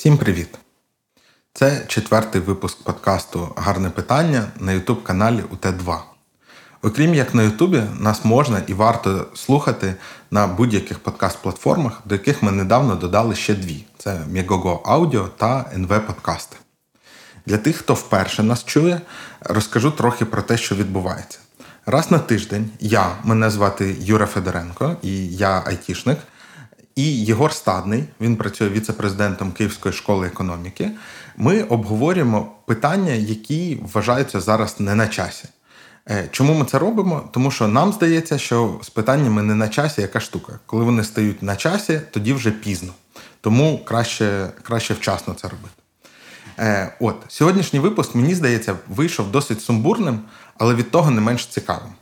Всім привіт! Це четвертий випуск подкасту Гарне питання на youtube каналі УТ2. Окрім як на Ютубі, нас можна і варто слухати на будь-яких подкаст-платформах, до яких ми недавно додали ще дві: це Megogo Audio та NV Подкасти. Для тих, хто вперше нас чує, розкажу трохи про те, що відбувається. Раз на тиждень я, мене звати Юра Федоренко, і я айтішник, і Єгор Стадний, він працює віце-президентом Київської школи економіки. Ми обговорюємо питання, які вважаються зараз не на часі. Е, чому ми це робимо? Тому що нам здається, що з питаннями не на часі яка штука. Коли вони стають на часі, тоді вже пізно. Тому краще краще вчасно це робити. Е, От, Сьогоднішній випуск, мені здається, вийшов досить сумбурним, але від того не менш цікавим.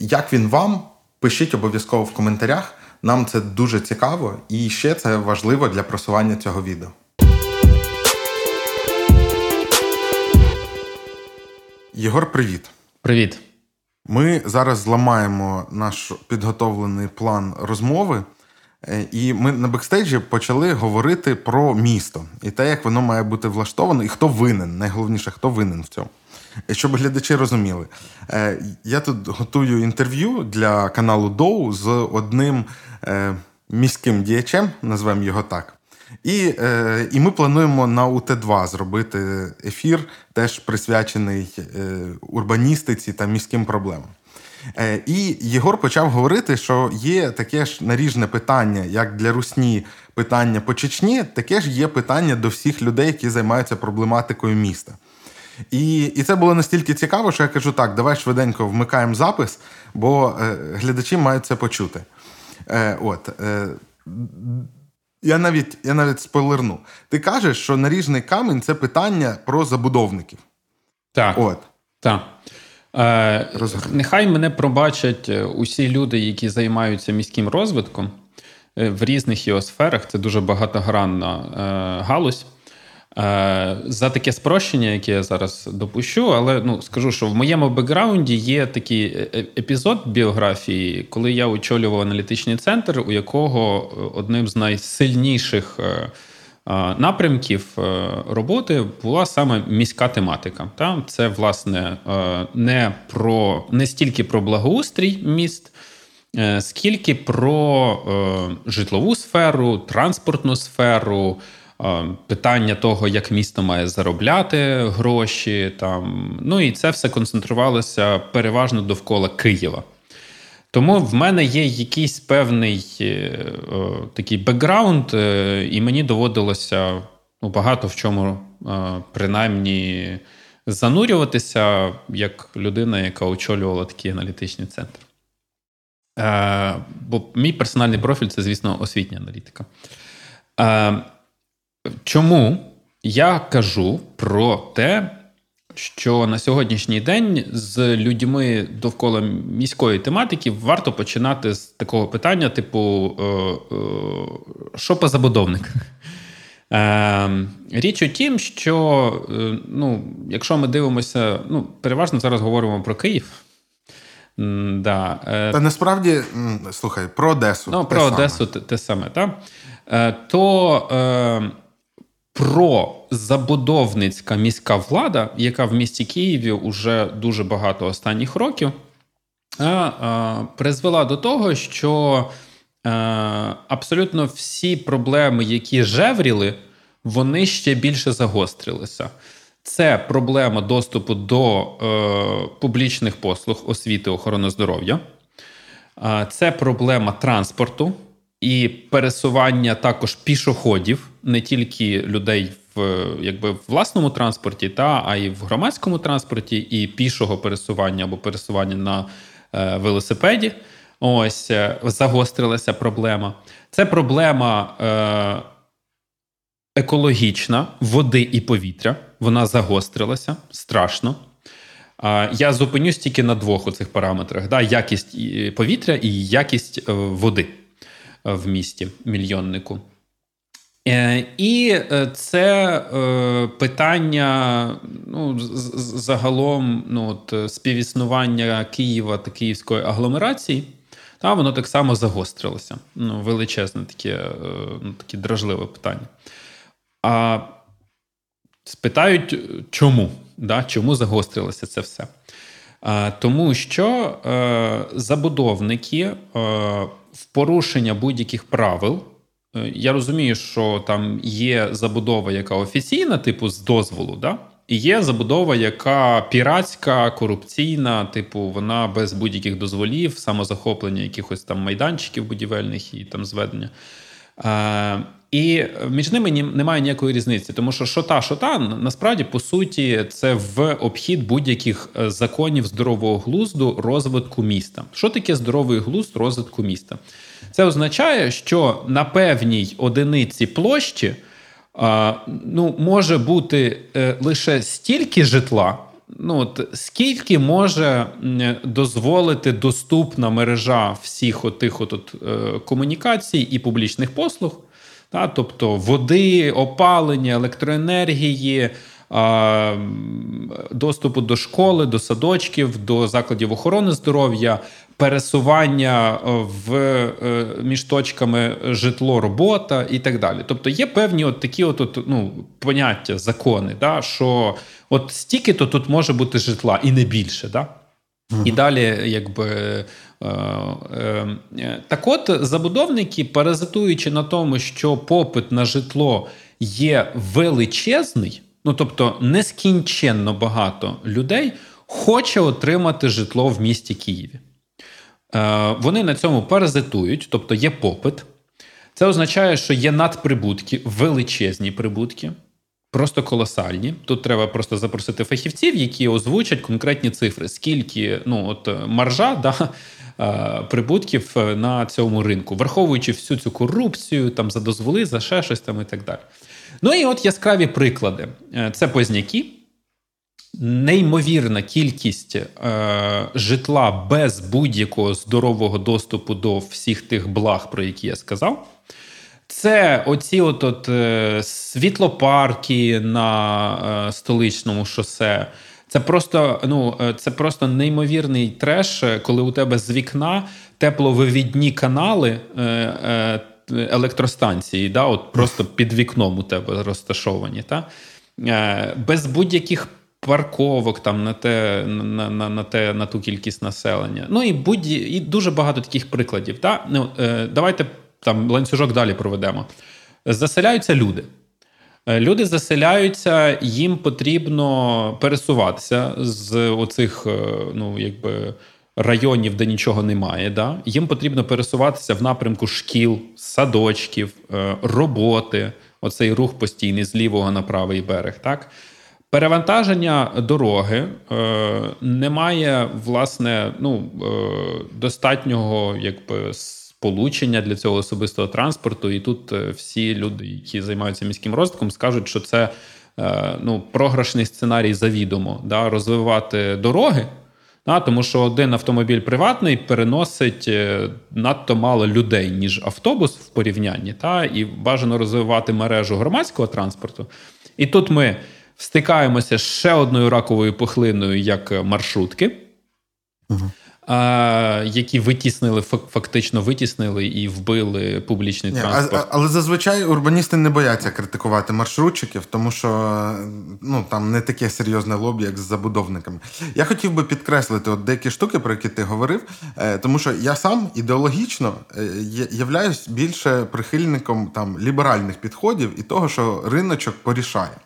Як він вам? Пишіть обов'язково в коментарях. Нам це дуже цікаво, і ще це важливо для просування цього відео. Єгор, привіт. Привіт. Ми зараз зламаємо наш підготовлений план розмови, е, і ми на бекстейджі почали говорити про місто і те, як воно має бути влаштовано, і хто винен. Найголовніше, хто винен в цьому. Щоб глядачі розуміли, е, я тут готую інтерв'ю для каналу Доу з одним е, міським діячем, назвемо його так. І е, і ми плануємо на УТ2 зробити ефір, теж присвячений урбаністиці та міським проблемам. І Єгор почав говорити, що є таке ж наріжне питання, як для Русні питання по Чечні, таке ж є питання до всіх людей, які займаються проблематикою міста. І і це було настільки цікаво, що я кажу: так, давай швиденько вмикаємо запис, бо е, глядачі мають це почути. Е, От. Е, я навіть я навіть спойлерну. Ти кажеш, що наріжний камінь це питання про забудовників. Так. От. Так. Е, Нехай мене пробачать е, усі люди, які займаються міським розвитком е, в різних його сферах. Це дуже багатогранна е, галузь. Е, за таке спрощення, яке я зараз допущу, але ну скажу, що в моєму бекграунді є такий е, е, епізод біографії, коли я очолював аналітичний центр, у якого одним з найсильніших напрямків роботи була саме міська тематика. Це власне не про не стільки про благоустрій міст. Скільки про житлову сферу, транспортну сферу, питання того, як місто має заробляти гроші. Там. Ну і це все концентрувалося переважно довкола Києва. Тому в мене є якийсь певний е, о, такий бекграунд, е, і мені доводилося ну, багато в чому, е, принаймні, занурюватися як людина, яка очолювала такий аналітичний центр. Е, Бо мій персональний профіль це, звісно, освітня аналітика. Е, Чому я кажу про те, що на сьогоднішній день з людьми довкола міської тематики варто починати з такого питання: типу, е, е, що по забудовник? Е, річ у тім, що ну, якщо ми дивимося, ну, переважно зараз говоримо про Київ. Да. Та насправді, слухай, про Одесу. Ну, Про Одесу те, те саме, так? То про забудовницька міська влада, яка в місті Києві вже дуже багато останніх років, призвела до того, що абсолютно всі проблеми, які жевріли, вони ще більше загострилися. Це проблема доступу до е, публічних послуг освіти охорони здоров'я, це проблема транспорту і пересування також пішоходів, не тільки людей в якби в власному транспорті, та а й в громадському транспорті, і пішого пересування або пересування на е, велосипеді. Ось е, загострилася проблема. Це проблема е, екологічна води і повітря. Вона загострилася страшно. Я зупинюсь тільки на двох оцих параметрах: да, якість повітря і якість е, води в місті мільйоннику. Е, і е, це е, питання ну, загалом ну, от, співіснування Києва та Київської агломерації, та воно так само загострилося. Ну, Величезне таке ну, таке дражливе питання. А спитають, чому? Да? Чому загострилося це все? Тому що е, забудовники е, в порушення будь-яких правил. Е, я розумію, що там є забудова, яка офіційна, типу з дозволу, да? і є забудова, яка піратська, корупційна, типу, вона без будь-яких дозволів, самозахоплення якихось там майданчиків будівельних і там зведення. Е, і між ними немає ніякої різниці, тому що що та, що та, насправді по суті це в обхід будь-яких е, законів здорового глузду розвитку міста. Що таке здоровий глузд розвитку міста? Це означає, що на певній одиниці площі а, ну, може бути е, лише стільки житла. Ну, от Скільки може дозволити доступна мережа всіх отих от, от, е, комунікацій і публічних послуг, та, тобто води, опалення, електроенергії, доступу до школи, до садочків, до закладів охорони здоров'я, пересування в е, між точками житло, робота і так далі. Тобто є певні от такі от, от ну, поняття, закони, да, що от стільки-то тут може бути житла, і не більше. Да? І далі, якби Е, е, так от забудовники, паразитуючи на тому, що попит на житло є величезний, ну тобто нескінченно багато людей хоче отримати житло в місті Києві. Е, вони на цьому паразитують, тобто є попит. Це означає, що є надприбутки, величезні прибутки. Просто колосальні. Тут треба просто запросити фахівців, які озвучать конкретні цифри, скільки ну от маржа да, Е, прибутків е, на цьому ринку, враховуючи всю цю корупцію, там за дозволи, за ще щось там і так далі. Ну і от яскраві приклади: е, це позняки. Неймовірна кількість е, житла без будь-якого здорового доступу до всіх тих благ, про які я сказав. Це оці от, от е, світлопарки на е, столичному шосе. Це просто ну е, це просто неймовірний треш, коли у тебе з вікна тепловивідні канали електростанції, да, от просто під вікном у тебе розташовані. Та? Без будь-яких парковок там на те, на, на, на, те, на ту кількість населення. Ну і будь і дуже багато таких прикладів. Та? Ну, Давайте там ланцюжок далі проведемо. Заселяються люди. Е, люди заселяються, їм потрібно пересуватися з оцих е, ну, якби, районів, де нічого немає. Да? Їм потрібно пересуватися в напрямку шкіл, садочків, е, роботи. Оцей рух постійний з лівого на правий берег. Так? Перевантаження дороги е, немає власне ну, е, достатнього якби сполучення для цього особистого транспорту. І тут е, всі люди, які займаються міським розвитком, скажуть, що це е, ну, програшний сценарій завідомо да, розвивати дороги. Да, тому що один автомобіль приватний переносить е, надто мало людей, ніж автобус в порівнянні, та, і бажано розвивати мережу громадського транспорту. І тут ми стикаємося з ще одною раковою пухлиною, як маршрутки. Угу які витіснили, фактично витіснили і вбили публічний Ні, транспорт. А, але зазвичай урбаністи не бояться критикувати маршрутчиків, тому що ну там не таке серйозне лобі, як з забудовниками. Я хотів би підкреслити от деякі штуки, про які ти говорив, е, тому що я сам ідеологічно е, являюсь більше прихильником там ліберальних підходів і того, що риночок порішає.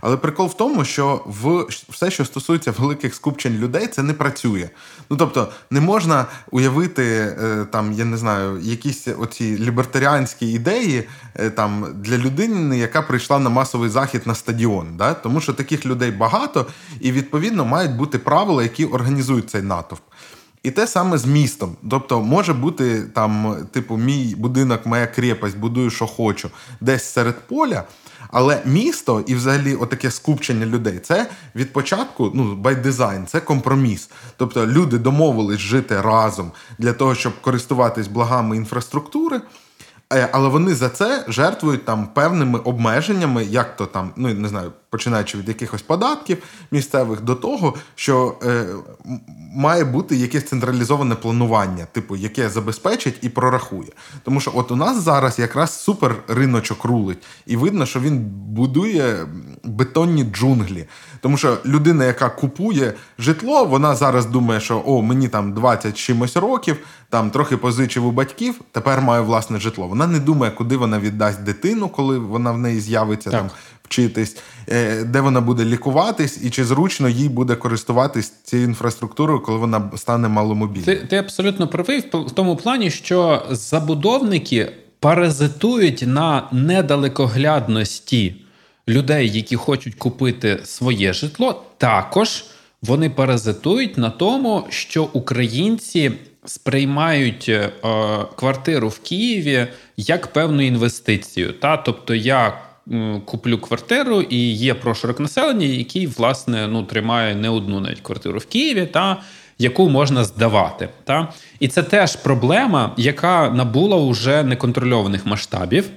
Але прикол в тому, що в все, що стосується великих скупчень людей, це не працює. Ну тобто, не можна уявити е, там, я не знаю, якісь оці лібертаріанські ідеї е, там для людини, яка прийшла на масовий захід на стадіон. Да? Тому що таких людей багато, і відповідно мають бути правила, які організують цей натовп. І те саме з містом. Тобто може бути там, типу, мій будинок, моя крепость, будую, що хочу, десь серед поля. Але місто і, взагалі, отаке скупчення людей це від початку, ну by design, це компроміс. Тобто люди домовились жити разом для того, щоб користуватись благами інфраструктури. Е, але вони за це жертвують там певними обмеженнями, як то там, ну не знаю, починаючи від якихось податків місцевих до того, що е, має бути якесь централізоване планування, типу, яке забезпечить і прорахує. Тому що от у нас зараз якраз супер риночок рулить, і видно, що він будує бетонні джунглі. Тому що людина, яка купує житло, вона зараз думає, що о, мені там 20 чимось років, там трохи позичив у батьків, тепер маю власне житло. Вона не думає, куди вона віддасть дитину, коли вона в неї з'явиться так. там вчитись, е, де вона буде лікуватись, і чи зручно їй буде користуватись цією інфраструктурою, коли вона стане маломобільною. Ти, ти абсолютно правий в тому плані, що забудовники паразитують на недалекоглядності людей, які хочуть купити своє житло, також вони паразитують на тому, що українці сприймають е, квартиру в Києві як певну інвестицію. Та? Тобто я куплю квартиру і є прошарок населення, який, власне, ну, тримає не одну навіть квартиру в Києві, та яку можна здавати. Та? І це теж проблема, яка набула уже неконтрольованих масштабів.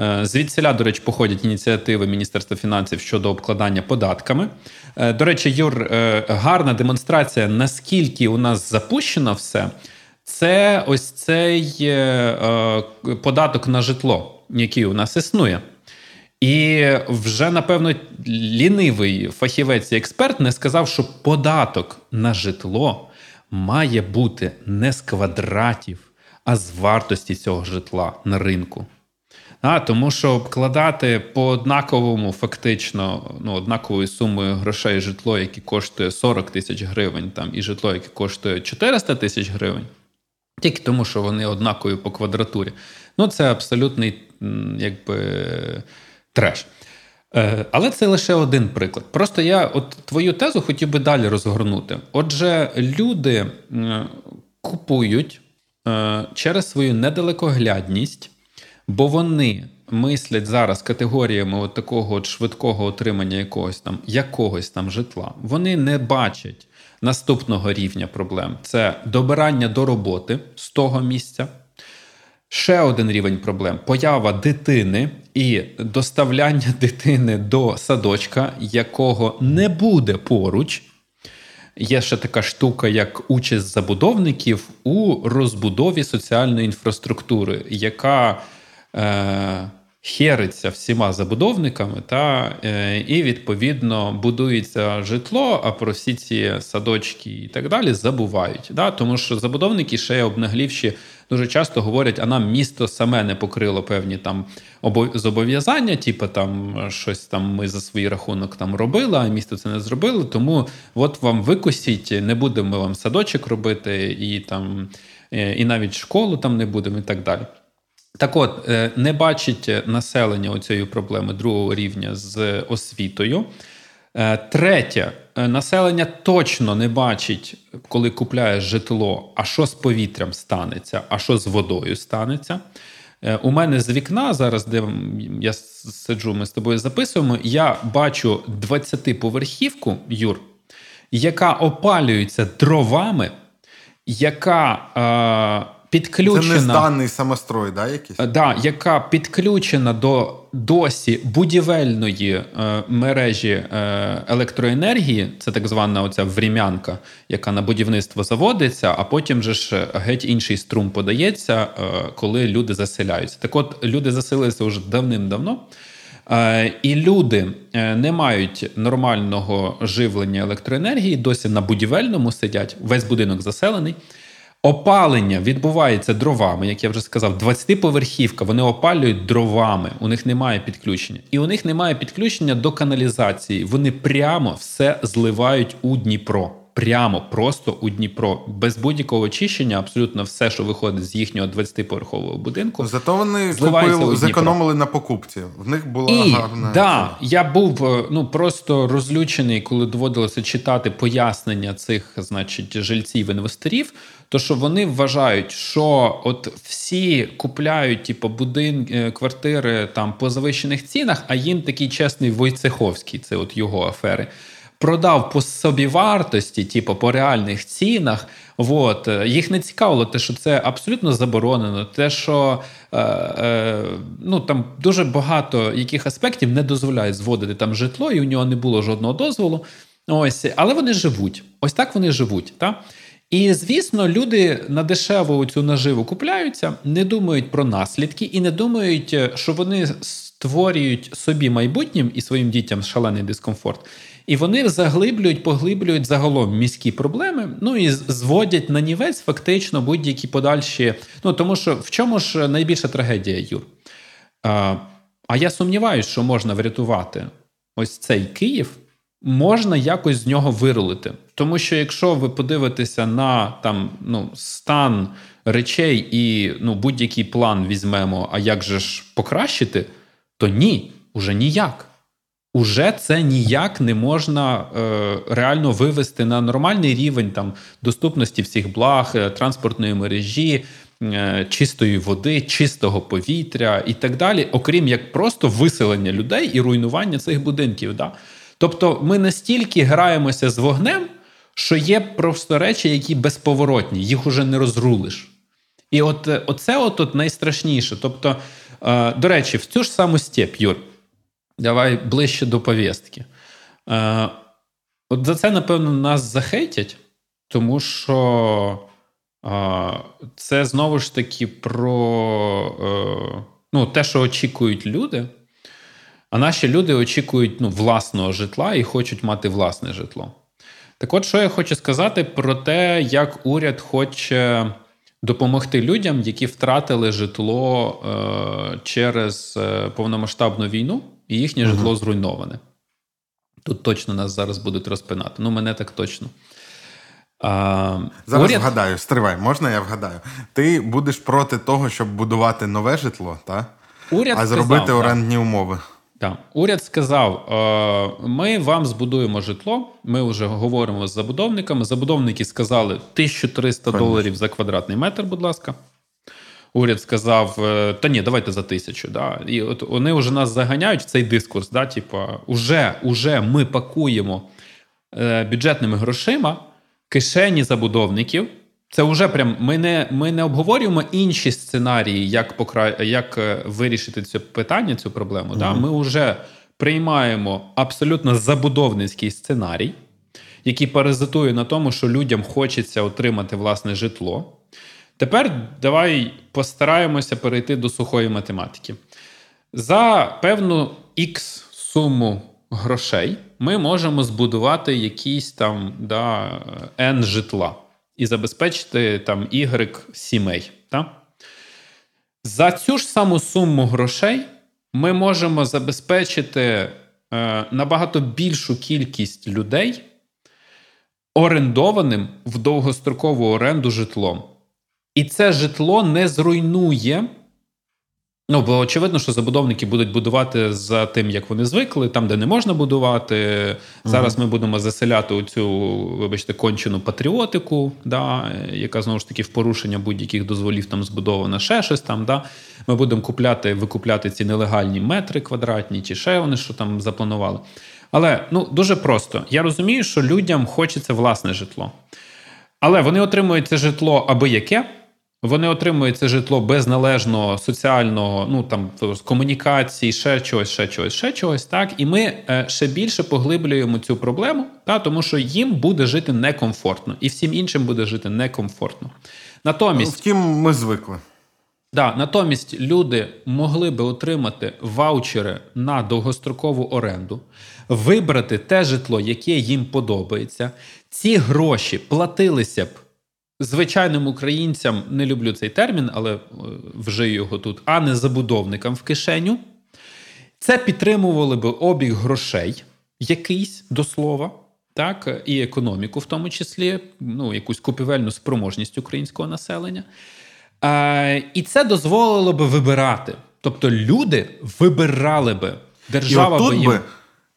Е, звідсіля, до речі, походять ініціативи Міністерства фінансів щодо обкладання податками. Е, до речі, Юр, е, гарна демонстрація, наскільки у нас запущено все, це ось цей податок на житло, який у нас існує. І вже, напевно, лінивий фахівець і експерт не сказав, що податок на житло має бути не з квадратів, а з вартості цього житла на ринку. А, Тому що обкладати по однаковому, фактично, ну, однаковою сумою грошей житло, яке коштує 40 тисяч гривень, там, і житло, яке коштує 400 тисяч гривень, тільки тому, що вони однакові по квадратурі. Ну, це абсолютний якби, треш. Е, але це лише один приклад. Просто я от твою тезу хотів би далі розгорнути. Отже, люди купують е, через свою недалекоглядність бо вони мислять зараз категоріями от такого от швидкого отримання якогось там якогось там житла. Вони не бачать наступного рівня проблем: це добирання до роботи з того місця. Ще один рівень проблем поява дитини і доставляння дитини до садочка, якого не буде поруч. Є ще така штука, як участь забудовників у розбудові соціальної інфраструктури, яка хериться всіма забудовниками, та, е, і відповідно будується житло, а про всі ці садочки і так далі забувають. Да? Тому що забудовники ще обнаглівші дуже часто говорять, а нам місто саме не покрило певні там зобов'язання, типу там щось там ми за свій рахунок там робили, а місто це не зробило. Тому от вам викусіть, не будемо вам садочок робити, і там, е, і навіть школу там не будемо, і так далі. Так от, е, не бачить населення цієї проблеми другого рівня з освітою. Е, третє, е, населення точно не бачить, коли купляє житло, а що з повітрям станеться, а що з водою станеться. У мене з вікна, зараз, де я сиджу, ми з тобою записуємо, я бачу 20-поверхівку, Юр, яка опалюється дровами, яка підключена Це не зданий самострой, да, якийсь? Е, да, яка підключена до досі будівельної е, мережі е, електроенергії, це так звана оця врем'янка, яка на будівництво заводиться, а потім же ж геть інший струм подається, е, коли люди заселяються. Так от люди заселилися вже давним-давно. Е, і люди е, не мають нормального живлення електроенергії, досі на будівельному сидять, весь будинок заселений. Опалення відбувається дровами, як я вже сказав, 20-поверхівка. Вони опалюють дровами, у них немає підключення. І у них немає підключення до каналізації. Вони прямо все зливають у Дніпро. Прямо просто у Дніпро, без будь-якого очищення, абсолютно все, що виходить з їхнього 20-поверхового будинку. Зато вони купили, зекономили на покупці. В них була І, гарна. Да, я був е, ну просто розлючений, коли доводилося читати пояснення цих, значить, жильців інвесторів. То що вони вважають, що от всі купляють типу, будинки, е, квартири там по завищених цінах, а їм такий чесний Войцеховський, це от його афери. Продав по собі вартості, типу по реальних цінах. От. Їх не цікавило, те, що це абсолютно заборонено, те, що е, е, ну, там дуже багато яких аспектів не дозволяють зводити там житло, і у нього не було жодного дозволу. Ось, Але вони живуть. Ось так вони живуть. Та? І звісно, люди на дешеву цю наживу купляються, не думають про наслідки і не думають, що вони створюють собі майбутнім і своїм дітям шалений дискомфорт. І вони заглиблюють, поглиблюють загалом міські проблеми, ну і зводять на нівець фактично будь-які подальші. Ну тому що в чому ж найбільша трагедія, Юр? А, а я сумніваюся, що можна врятувати ось цей Київ можна якось з нього вирулити. Тому що якщо ви подивитеся на там ну, стан речей і ну, будь-який план візьмемо, а як же ж покращити, то ні, уже ніяк. Уже це ніяк не можна е, реально вивести на нормальний рівень там доступності всіх благ, е, транспортної мережі, е, чистої води, чистого повітря і так далі, окрім як просто виселення людей і руйнування цих будинків. Да? Тобто ми настільки граємося з вогнем, що є просто речі, які безповоротні, їх уже не розрулиш. І от е, от, от найстрашніше. Тобто, е, до речі, в цю ж саму степ, Юр, давай ближче до повістки. Е, От за це, напевно, нас захейтять, тому що е, це знову ж таки про е, ну, те, що очікують люди. А наші люди очікують ну, власного житла і хочуть мати власне житло. Так от, що я хочу сказати про те, як уряд хоче допомогти людям, які втратили житло е, через е, повномасштабну війну, і їхнє угу. житло зруйноване. Тут точно нас зараз будуть розпинати. Ну, мене так точно. А, Зараз уряд... вгадаю, стривай, можна я вгадаю? Ти будеш проти того, щоб будувати нове житло, та? Уряд а зробити сказав, орендні так. умови. Так. Уряд сказав: «Е, ми вам збудуємо житло. Ми вже говоримо з забудовниками. Забудовники сказали 1300 доларів за квадратний метр, будь ласка. Уряд сказав: «Е, та ні, давайте за тисячу. Да. І от вони вже нас заганяють в цей дискурс. Да, Типа, уже, уже ми пакуємо е, бюджетними грошима кишені забудовників. Це вже прям ми не ми не обговорюємо інші сценарії, як покра... як е, вирішити це питання, цю проблему. Mm-hmm. Да? Ми вже приймаємо абсолютно забудовницький сценарій, який паразитує на тому, що людям хочеться отримати власне житло. Тепер давай постараємося перейти до сухої математики. За певну X суму грошей ми можемо збудувати якісь там да, N житла і забезпечити там Y сімей. Та? За цю ж саму суму грошей ми можемо забезпечити е, набагато більшу кількість людей орендованим в довгострокову оренду житлом. І це житло не зруйнує Ну, бо очевидно, що забудовники будуть будувати за тим, як вони звикли, там, де не можна будувати. Зараз ми будемо заселяти цю, вибачте, кончену патріотику, да, яка знову ж таки в порушення будь-яких дозволів там збудована ще щось там. Да. Ми будемо купляти, викупляти ці нелегальні метри квадратні, чи ще вони що там запланували. Але ну дуже просто. Я розумію, що людям хочеться власне житло. Але вони отримують це житло аби яке. Вони отримують це житло без належного соціального, ну там комунікації, ще чогось, ще чогось, ще чогось. Так, і ми е, ще більше поглиблюємо цю проблему, та тому що їм буде жити некомфортно, і всім іншим буде жити некомфортно. Натомість, втім, ми звикли. Да, натомість люди могли би отримати ваучери на довгострокову оренду, вибрати те житло, яке їм подобається. Ці гроші платилися б звичайним українцям не люблю цей термін, але е, вжию його тут, а не забудовникам в кишеню. Це підтримували би обіг грошей, якийсь до слова, так, і економіку, в тому числі, ну, якусь купівельну спроможність українського населення. А, І це дозволило би вибирати. Тобто люди вибирали би держава і би їм. Би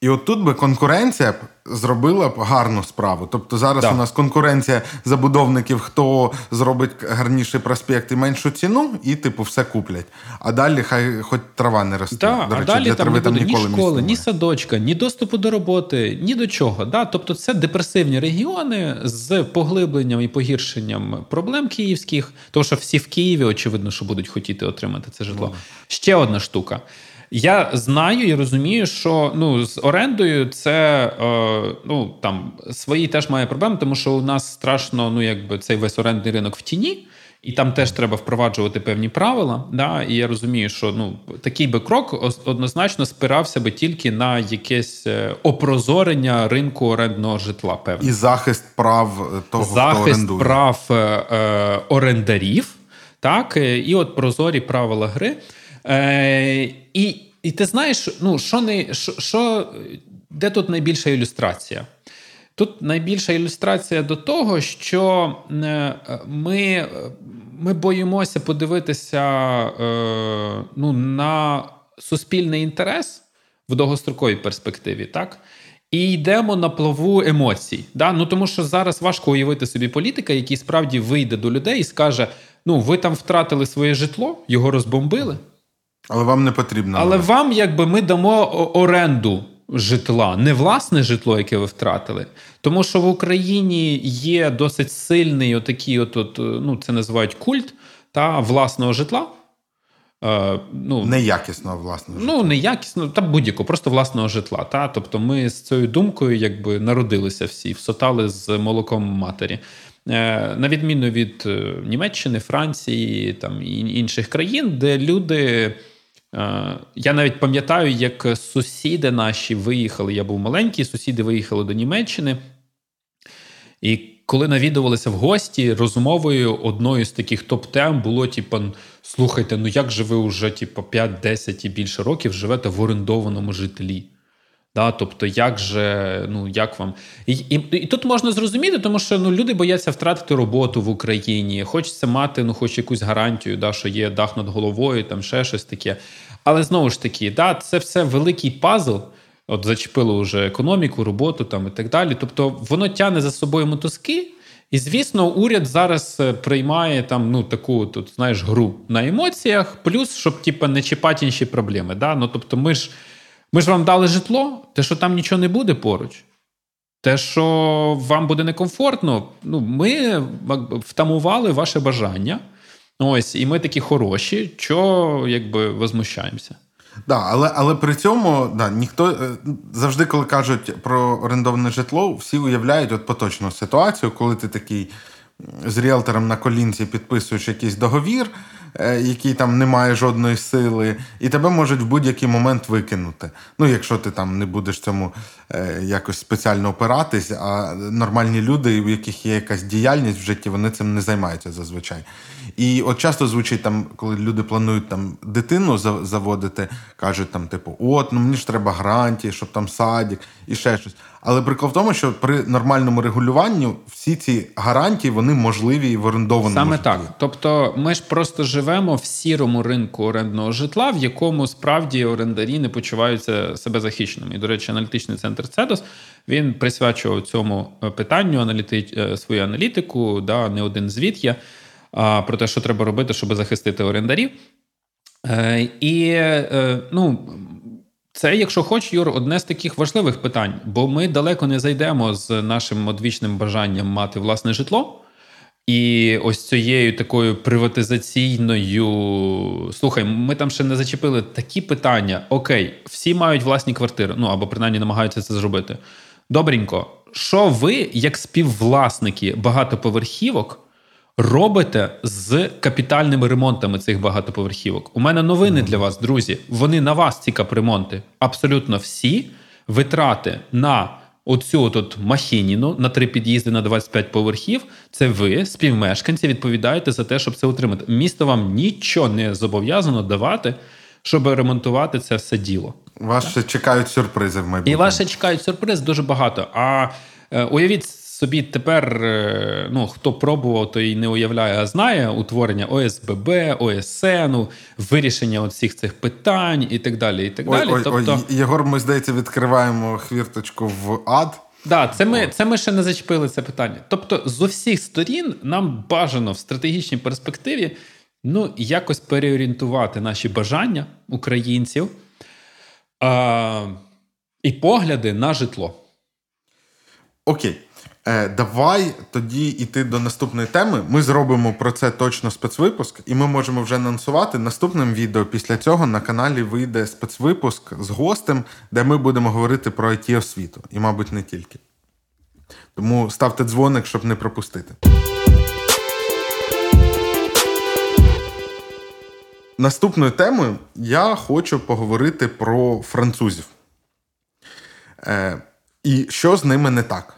І от тут би конкуренція б зробила б гарну справу. Тобто зараз да. у нас конкуренція забудовників, хто зробить гарніший проспект і меншу ціну, і типу все куплять. А далі хай хоч трава не росте. Да, до речі, а далі для там не буде ні школи, ні садочка, ні доступу до роботи, ні до чого. Да? Тобто це депресивні регіони з поглибленням і погіршенням проблем київських, тому що всі в Києві, очевидно, що будуть хотіти отримати це житло. Mm. Ще одна штука. Я знаю і розумію, що ну з орендою це е, ну там свої теж має проблеми, тому що у нас страшно, ну якби цей весь орендний ринок в тіні. І там теж треба впроваджувати певні правила. Да? І я розумію, що ну такий би крок однозначно спирався би тільки на якесь е, опрозорення ринку орендного житла. Певне. І захист прав е, того, захист хто орендує. прав е, е, орендарів, так і от прозорі правила гри. Е, І і ти знаєш, ну що не що, що, де тут найбільша ілюстрація? Тут найбільша ілюстрація до того, що е, ми ми боїмося подивитися е, ну, на суспільний інтерес в довгостроковій перспективі, так? І йдемо на плаву емоцій. Да? Ну, Тому що зараз важко уявити собі політика, який справді вийде до людей і скаже: ну, ви там втратили своє житло, його розбомбили. Але вам не потрібно. Але вам, якби ми дамо оренду житла, не власне житло, яке ви втратили. Тому що в Україні є досить сильний отакий, от, от ну це називають культ та власного житла. Е, ну, Неякісного власного житла. Ну, неякісного, та будь-якого, просто власного житла. Та? Тобто ми з цією думкою якби народилися всі, всотали з молоком матері. Е, на відміну від е, Німеччини, Франції там і інших країн, де люди. Е, я навіть пам'ятаю, як сусіди наші виїхали. Я був маленький, сусіди виїхали до Німеччини. І коли навідувалися в гості, розмовою одною з таких топ-тем було: типу, слухайте, ну як же ви вже типу, 5-10 і більше років живете в орендованому житлі? Да, Тобто, як же, ну як вам. І і, і тут можна зрозуміти, тому що ну, люди бояться втратити роботу в Україні, хочеться мати ну, хоч якусь гарантію, да, що є дах над головою, там ще щось таке. Але знову ж таки, да, це все великий пазл. От зачепило вже економіку, роботу там і так далі. Тобто воно тягне за собою мотузки. І, звісно, уряд зараз е, приймає там ну таку тут знаєш гру на емоціях, плюс щоб типу, не чіпати інші проблеми. Да? Ну, Тобто, ми ж ми ж вам дали житло, те, що там нічого не буде поруч, те, що вам буде некомфортно, ну, ми втамували ваше бажання. Ось, і ми такі хороші, що якби возмущаємося. Да, але але при цьому да, ніхто е, завжди, коли кажуть про орендоване житло, всі уявляють от поточну ситуацію, коли ти такий з ріелтором на колінці підписуєш якийсь договір, Е, який там не має жодної сили, і тебе можуть в будь-який момент викинути. Ну, якщо ти там не будеш цьому е, якось спеціально опиратись, а нормальні люди, у яких є якась діяльність в житті, вони цим не займаються зазвичай. І от часто звучить там, коли люди планують там дитину заводити, кажуть там, типу, от, ну мені ж треба гарантії, щоб там садик і ще щось. Але прикол в тому, що при нормальному регулюванні всі ці гарантії вони можливі і в орендованому саме житлі. так. Тобто, ми ж просто живемо в сірому ринку орендного житла, в якому справді орендарі не почуваються себе захищеними. І, до речі, аналітичний центр Цедос він присвячував цьому е, питанню аналіти... Е, свою аналітику. Да, не один звіт є про те, що треба робити, щоб захистити орендарів. Е, І ну, це, якщо хоч, Юр, одне з таких важливих питань, бо ми далеко не зайдемо з нашим одвічним бажанням мати власне житло. І ось цією такою приватизаційною. Слухай, ми там ще не зачепили такі питання. Окей, всі мають власні квартири, ну або принаймні намагаються це зробити. Добренько, що ви, як співвласники багатоповерхівок, робите з капітальними ремонтами цих багатоповерхівок. У мене новини для вас, друзі. Вони на вас, ці капремонти. Абсолютно всі витрати на оцю тут махініну на три під'їзди на 25 поверхів. Це ви, співмешканці, відповідаєте за те, щоб це отримати. Місто вам нічого не зобов'язано давати, щоб ремонтувати це все діло. Вас ще чекають сюрпризи в майбутньому. І вас ще чекають сюрпризи дуже багато. А е, уявіть собі тепер, е, ну хто пробував, то і не уявляє, а знає утворення ОСББ, ОСН, вирішення всіх цих питань і так далі. і так ой, далі. Ой, тобто... ой, Єгор, ми здається, відкриваємо хвірточку в ад. Да, це ми це ми ще не зачепили це питання. Тобто, з усіх сторін нам бажано в стратегічній перспективі ну, якось переорієнтувати наші бажання українців а, і погляди на житло. Окей. Е, Давай тоді йти до наступної теми. Ми зробимо про це точно спецвипуск, і ми можемо вже анонсувати наступним відео. Після цього на каналі вийде спецвипуск з гостем, де ми будемо говорити про it освіту і, мабуть, не тільки. Тому ставте дзвоник, щоб не пропустити. Наступною темою я хочу поговорити про французів. Е, І що з ними не так.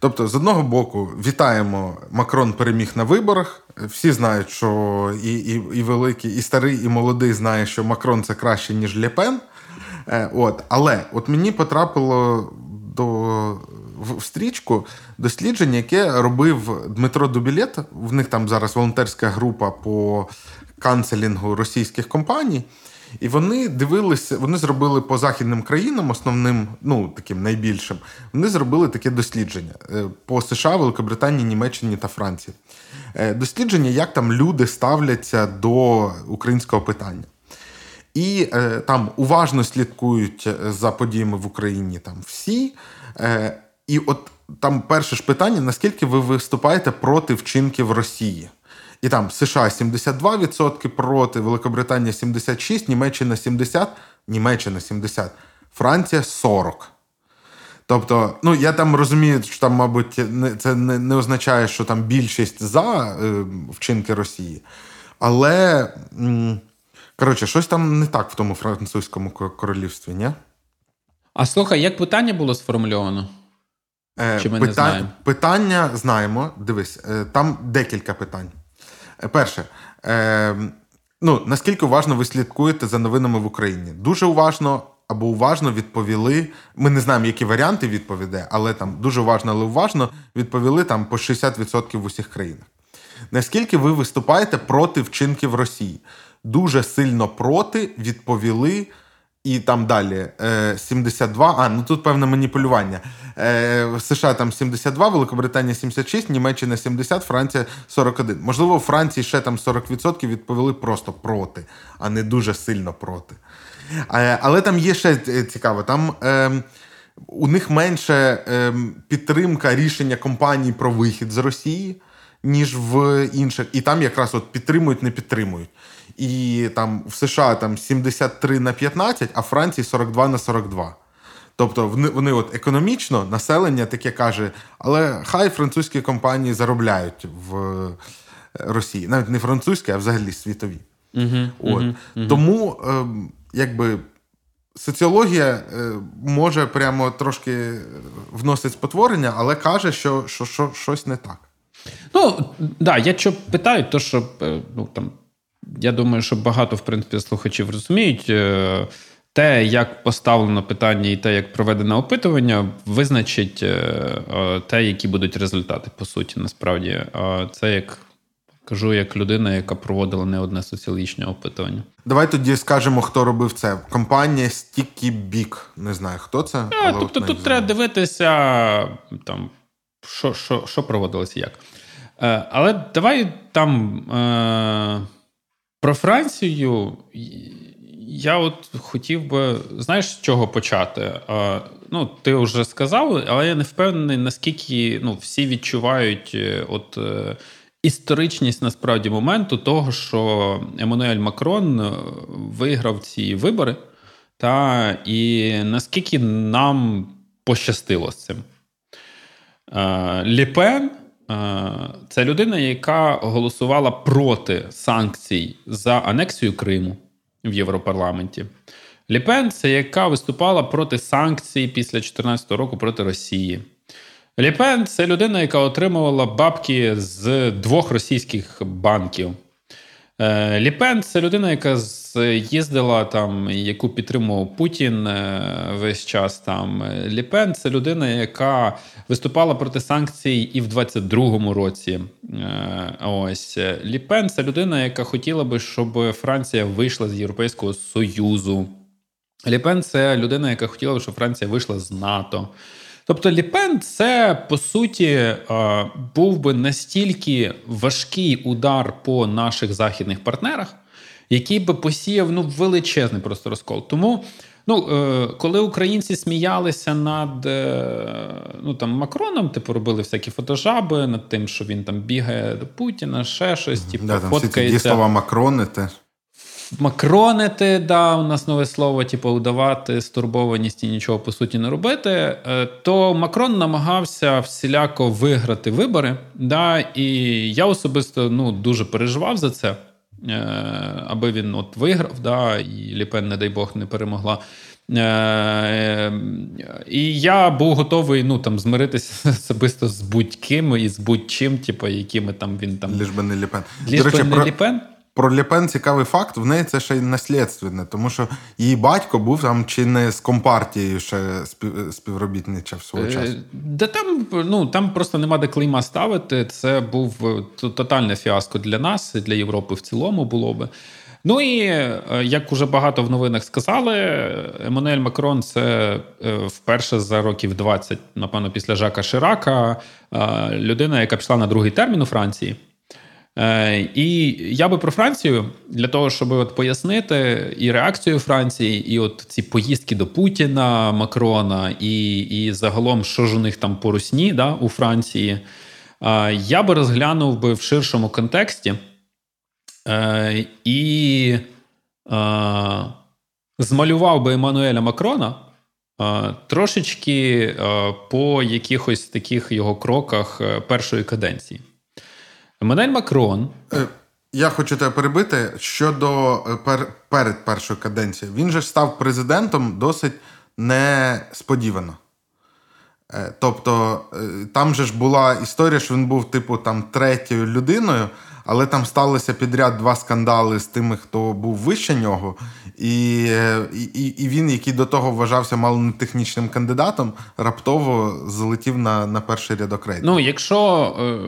Тобто, з одного боку, вітаємо, Макрон переміг на виборах. Всі знають, що і і, і великий, і старий, і молодий знає, що Макрон це краще, ніж Лєпен. Е, от. Але от мені потрапило до в стрічку дослідження, яке робив Дмитро Дубілет. В них там зараз волонтерська група по канцелінгу російських компаній. І вони дивилися, вони зробили по західним країнам, основним, ну таким найбільшим, вони зробили таке дослідження е, по США, Великобританії, Німеччині та Франції. Е, дослідження, як там люди ставляться до українського питання. І е, там уважно слідкують за подіями в Україні там всі. Е, І от там перше ж питання: наскільки ви виступаєте проти вчинків Росії? І там США 72% проти, Великобританія 76%, Німеччина 70%, Німеччина 70%, Франція 40%. Тобто, ну я там розумію, що там, мабуть, це не не означає, що там більшість за е, вчинки Росії. Але коротше, щось там не так в тому французькому королівстві, ні? А слухай, як питання було сформульовано? Е, Чи ми Пита- не знаємо? Питання знаємо. Дивись, е, там декілька питань. Е, перше, е, ну наскільки уважно ви слідкуєте за новинами в Україні? Дуже уважно або уважно відповіли. Ми не знаємо, які варіанти відповіде, але там дуже уважно, але уважно відповіли там по 60% в усіх країнах. Наскільки ви виступаєте проти вчинків Росії? Дуже сильно проти відповіли і там далі 72. Е, а, ну тут певне маніпулювання. Е, США там 72, Великобританія 76, Німеччина 70, Франція 41. Можливо, у Франції ще там 40% відповіли просто проти, а не дуже сильно проти. Е, але там є ще цікаво. Там ем, у них менше ем, підтримка рішення компаній про вихід з Росії, ніж в інших. І там якраз от підтримують, не підтримують і там в США там 73 на 15, а в Франції 42 на 42. Тобто вони, вони от економічно населення таке каже, але хай французькі компанії заробляють в е, Росії, навіть не французькі, а взагалі світові. Uh-huh, от. Uh-huh. Тому е, якби соціологія е, може прямо трошки вносить спотворення, але каже, що що, що щось не так. Ну, да, я що питаю, то що е, ну, там я думаю, що багато в принципі слухачів розуміють. Е, те, як поставлено питання, і те, як проведено опитування, визначить е, е, те, які будуть результати, по суті, насправді. Це як кажу, як людина, яка проводила не одне соціологічне опитування. Давай тоді скажемо, хто робив це. Компанія Sticky Big. Не знаю, хто це. А, тобто тут треба дивитися, там, що що, що проводилося як. Але давай там. Про Францію я от хотів би, знаєш, з чого почати? Ну, ти вже сказав, але я не впевнений, наскільки ну, всі відчувають е, от е, історичність насправді моменту того, що Еммануель Макрон е, виграв ці вибори, та і наскільки нам пощастило з цим. Ліпен це людина, яка голосувала проти санкцій за анексію Криму в Європарламенті. Ліпен це яка виступала проти санкцій після 2014 року проти Росії. Ліпен це людина, яка отримувала бабки з двох російських банків. Е, Ліпен це людина, яка їздила там, яку підтримував Путін е, весь час. Там Ліпен це людина, яка виступала проти санкцій і в 22-му році. Ось Ліпен це людина, яка хотіла би, щоб Франція вийшла з Європейського Союзу. Ліпен це людина, яка хотіла б, щоб Франція вийшла з НАТО. Тобто Ліпен, це по суті е, був би настільки важкий удар по наших західних партнерах, який би посіяв ну, величезний просто розкол. Тому, ну, е, коли українці сміялися над е, ну, там, Макроном, типу робили всякі фотожаби над тим, що він там бігає до Путіна, ще щось, типу, да, там фоткається. Всі ці слова Макрони теж макронити, да, у нас нове слово, типу, удавати стурбованість і нічого по суті не робити, е, то Макрон намагався всіляко виграти вибори. Да, І я особисто ну, дуже переживав за це, е, аби він от виграв, да, і Ліпен, не дай Бог, не перемогла. Е, і я був готовий ну, там, змиритися особисто з будь-ким і з будь-чим, типу, якими там він там. Ліж би не Ліпен. Ліж би не про... Ліпен. Про Ліпен цікавий факт, в неї це ще й наслідственне, тому що її батько був там чи не з компартією ще співробітничав свого е, часу. Де там ну там просто нема де клейма ставити. Це був е, тотальне фіаско для нас, для Європи в цілому було би. Ну і е, як уже багато в новинах сказали, Еммануель Макрон це вперше за років 20, напевно, після Жака Ширака, людина, яка пішла на другий термін у Франції. Е, і я би про Францію для того, щоб от пояснити і реакцію Франції, і от ці поїздки до Путіна, Макрона, і і загалом, що ж у них там по русні да, у Франції, е, я би розглянув би в ширшому контексті е, і змалював би Еммануеля Макрона. Трошечки по якихось таких його кроках першої каденції. Еммануель Макрон. Е, я хочу тебе перебити щодо е, пер, перед першою каденцією. Він же став президентом досить несподівано. Е, тобто, там же ж була історія, що він був, типу, там третьою людиною, але там сталося підряд два скандали з тими, хто був вище нього, і і, і він, який до того вважався мало не технічним кандидатом, раптово залетів на на перший рядок рейтингу. Ну, якщо е,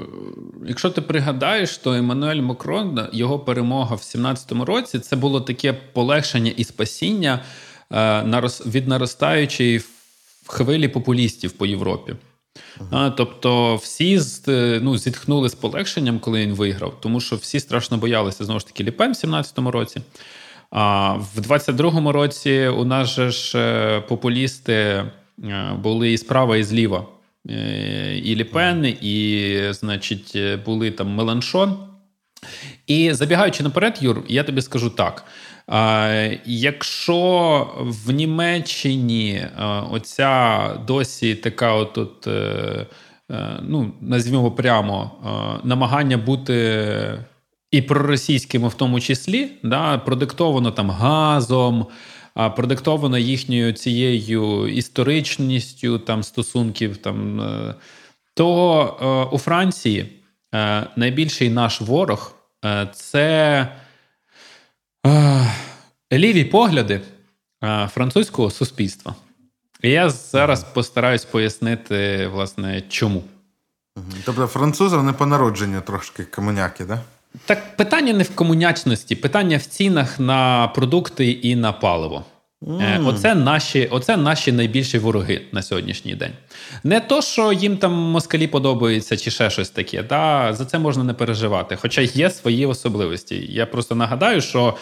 якщо ти пригадаєш, то Еммануель Макрон, його перемога в 17-му році, це було таке полегшення і спасіння е, від наростаючої хвилі популістів по Європі. А, Тобто всі ну, зітхнули з полегшенням, коли він виграв, тому що всі страшно боялися знову ж таки Ліпен в 17-му році. А в 22-му році у нас же ж е, популісти е, були і справа, і зліва. Е, і Ліпен, і, значить, були там Меланшон. І забігаючи наперед, Юр, я тобі скажу так: Якщо в Німеччині оця досі така, от, от е, е, ну, назвімо прямо, намагання бути і проросійськими в тому числі, да, продиктовано там газом, продиктовано їхньою цією історичністю там стосунків, там, е, то у Франції найбільший наш ворог це. Ліві погляди французького суспільства. І я зараз постараюсь пояснити, власне, чому. Тобто французам не по народженню трошки комуняки, да? Так питання не в комунячності, питання в цінах на продукти і на паливо. Mm. Оце наші оце наші найбільші вороги на сьогоднішній день. Не то, що їм там москалі подобаються чи ще щось таке. Да, За це можна не переживати. Хоча є свої особливості. Я просто нагадаю, що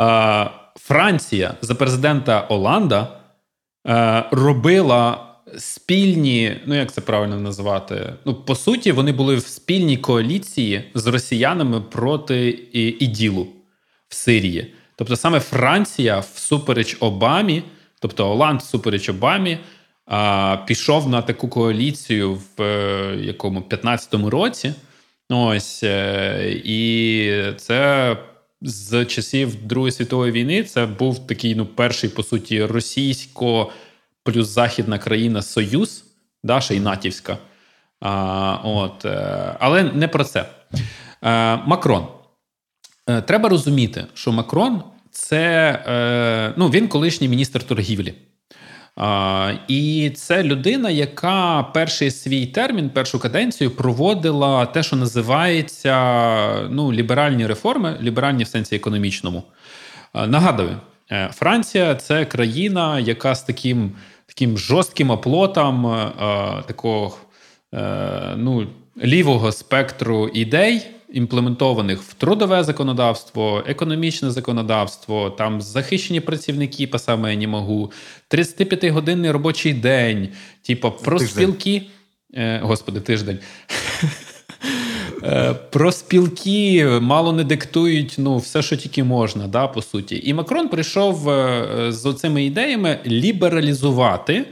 е, Франція за президента Оланда е, робила спільні, ну як це правильно називати? Ну, по суті, вони були в спільній коаліції з росіянами проти іділу в Сирії. Тобто саме Франція всупереч Обамі, тобто Оланд всупереч Обамі, а, пішов на таку коаліцію в е, якому 15-му році. Ось е, і це з часів Другої світової війни це був такий ну, перший, по суті, російсько плюс західна країна Союз, да, ще й натівська. А, от, е, Але не про це. Макрон. Е, треба розуміти, що Макрон це е, ну, він колишній міністр торгівлі. І це людина, яка перший свій термін, першу каденцію проводила те, що називається ну, ліберальні реформи, ліберальні в сенсі економічному. А, нагадую, е, Франція це країна, яка з таким таким жорстким оплотом такого ну, лівого спектру ідей імплементованих в трудове законодавство, економічне законодавство, там захищені працівники, по саме я не можу, 35-годинний робочий день, типу проспілки. Е, господи, тиждень. Е, про спілки мало не диктують ну, все, що тільки можна, да, по суті. І Макрон прийшов е, з цими ідеями лібералізувати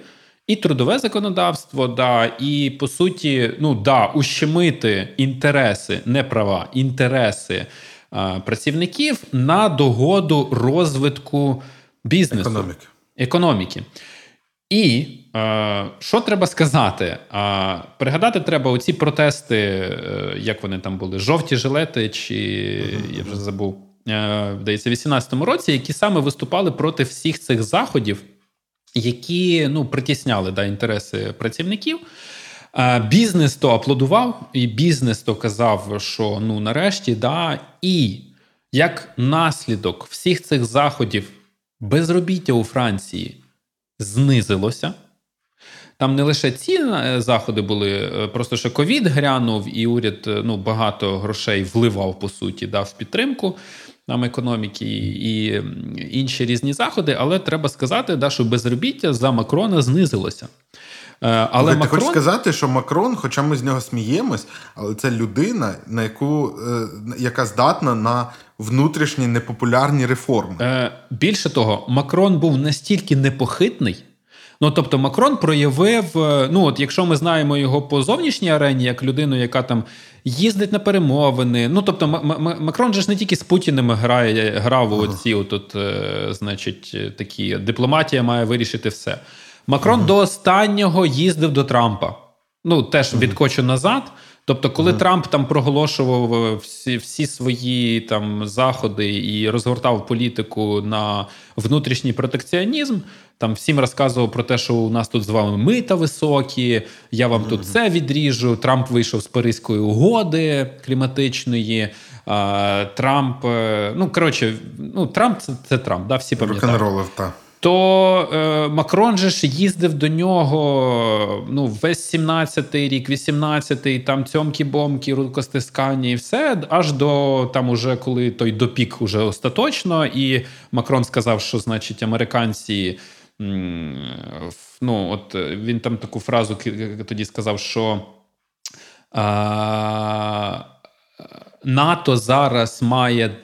і трудове законодавство, да, і по суті, ну да, ущемити інтереси, не права, інтереси а, працівників на догоду розвитку бізнесу економіки. економіки. І е, що треба сказати? Е, пригадати треба оці протести, е, як вони там були, жовті жилети, чи я вже забув, е, здається, в 18-му році, які саме виступали проти всіх цих заходів які ну, притісняли да, інтереси працівників. Бізнес то аплодував, і бізнес то казав, що ну нарешті, да, і як наслідок всіх цих заходів безробіття у Франції знизилося. Там не лише ці е, заходи були, е, просто що ковід грянув, і уряд е, ну, багато грошей вливав по суті да, в підтримку нам економіки і інші різні заходи. Але треба сказати, да, що безробіття за Макрона знизилося. Е, але Ти Макрон... хочеш сказати, що Макрон, хоча ми з нього сміємось, але це людина, на яку е, яка здатна на внутрішні непопулярні реформи. Е, Більше того, Макрон був настільки непохитний. Ну тобто Макрон проявив. Е, ну от якщо ми знаємо його по зовнішній арені, як людину, яка там їздить на перемовини. Ну тобто, Макрон же ж не тільки з Путіним грає, грав у ці, от, е, значить, такі дипломатія має вирішити все. Макрон до останнього їздив до Трампа. Ну теж відкочу назад. Тобто, коли mm Трамп там проголошував е, всі всі свої там заходи і розгортав політику на внутрішній протекціонізм, там всім розказував про те, що у нас тут з вами мита високі, я вам тут це відріжу. Трамп вийшов з Паризької угоди кліматичної. Трамп, е, ну коротше, ну Трамп це, це Трамп, да, всі пам'ятають. так то е, Макрон же ж їздив до нього ну, весь 17-й рік, 18-й, там цьомкі-бомки, рукостискання і все, аж до там, уже коли той допік уже остаточно, і Макрон сказав, що значить американці. Ну, от він там таку фразу тоді сказав, що. А, НАТО зараз має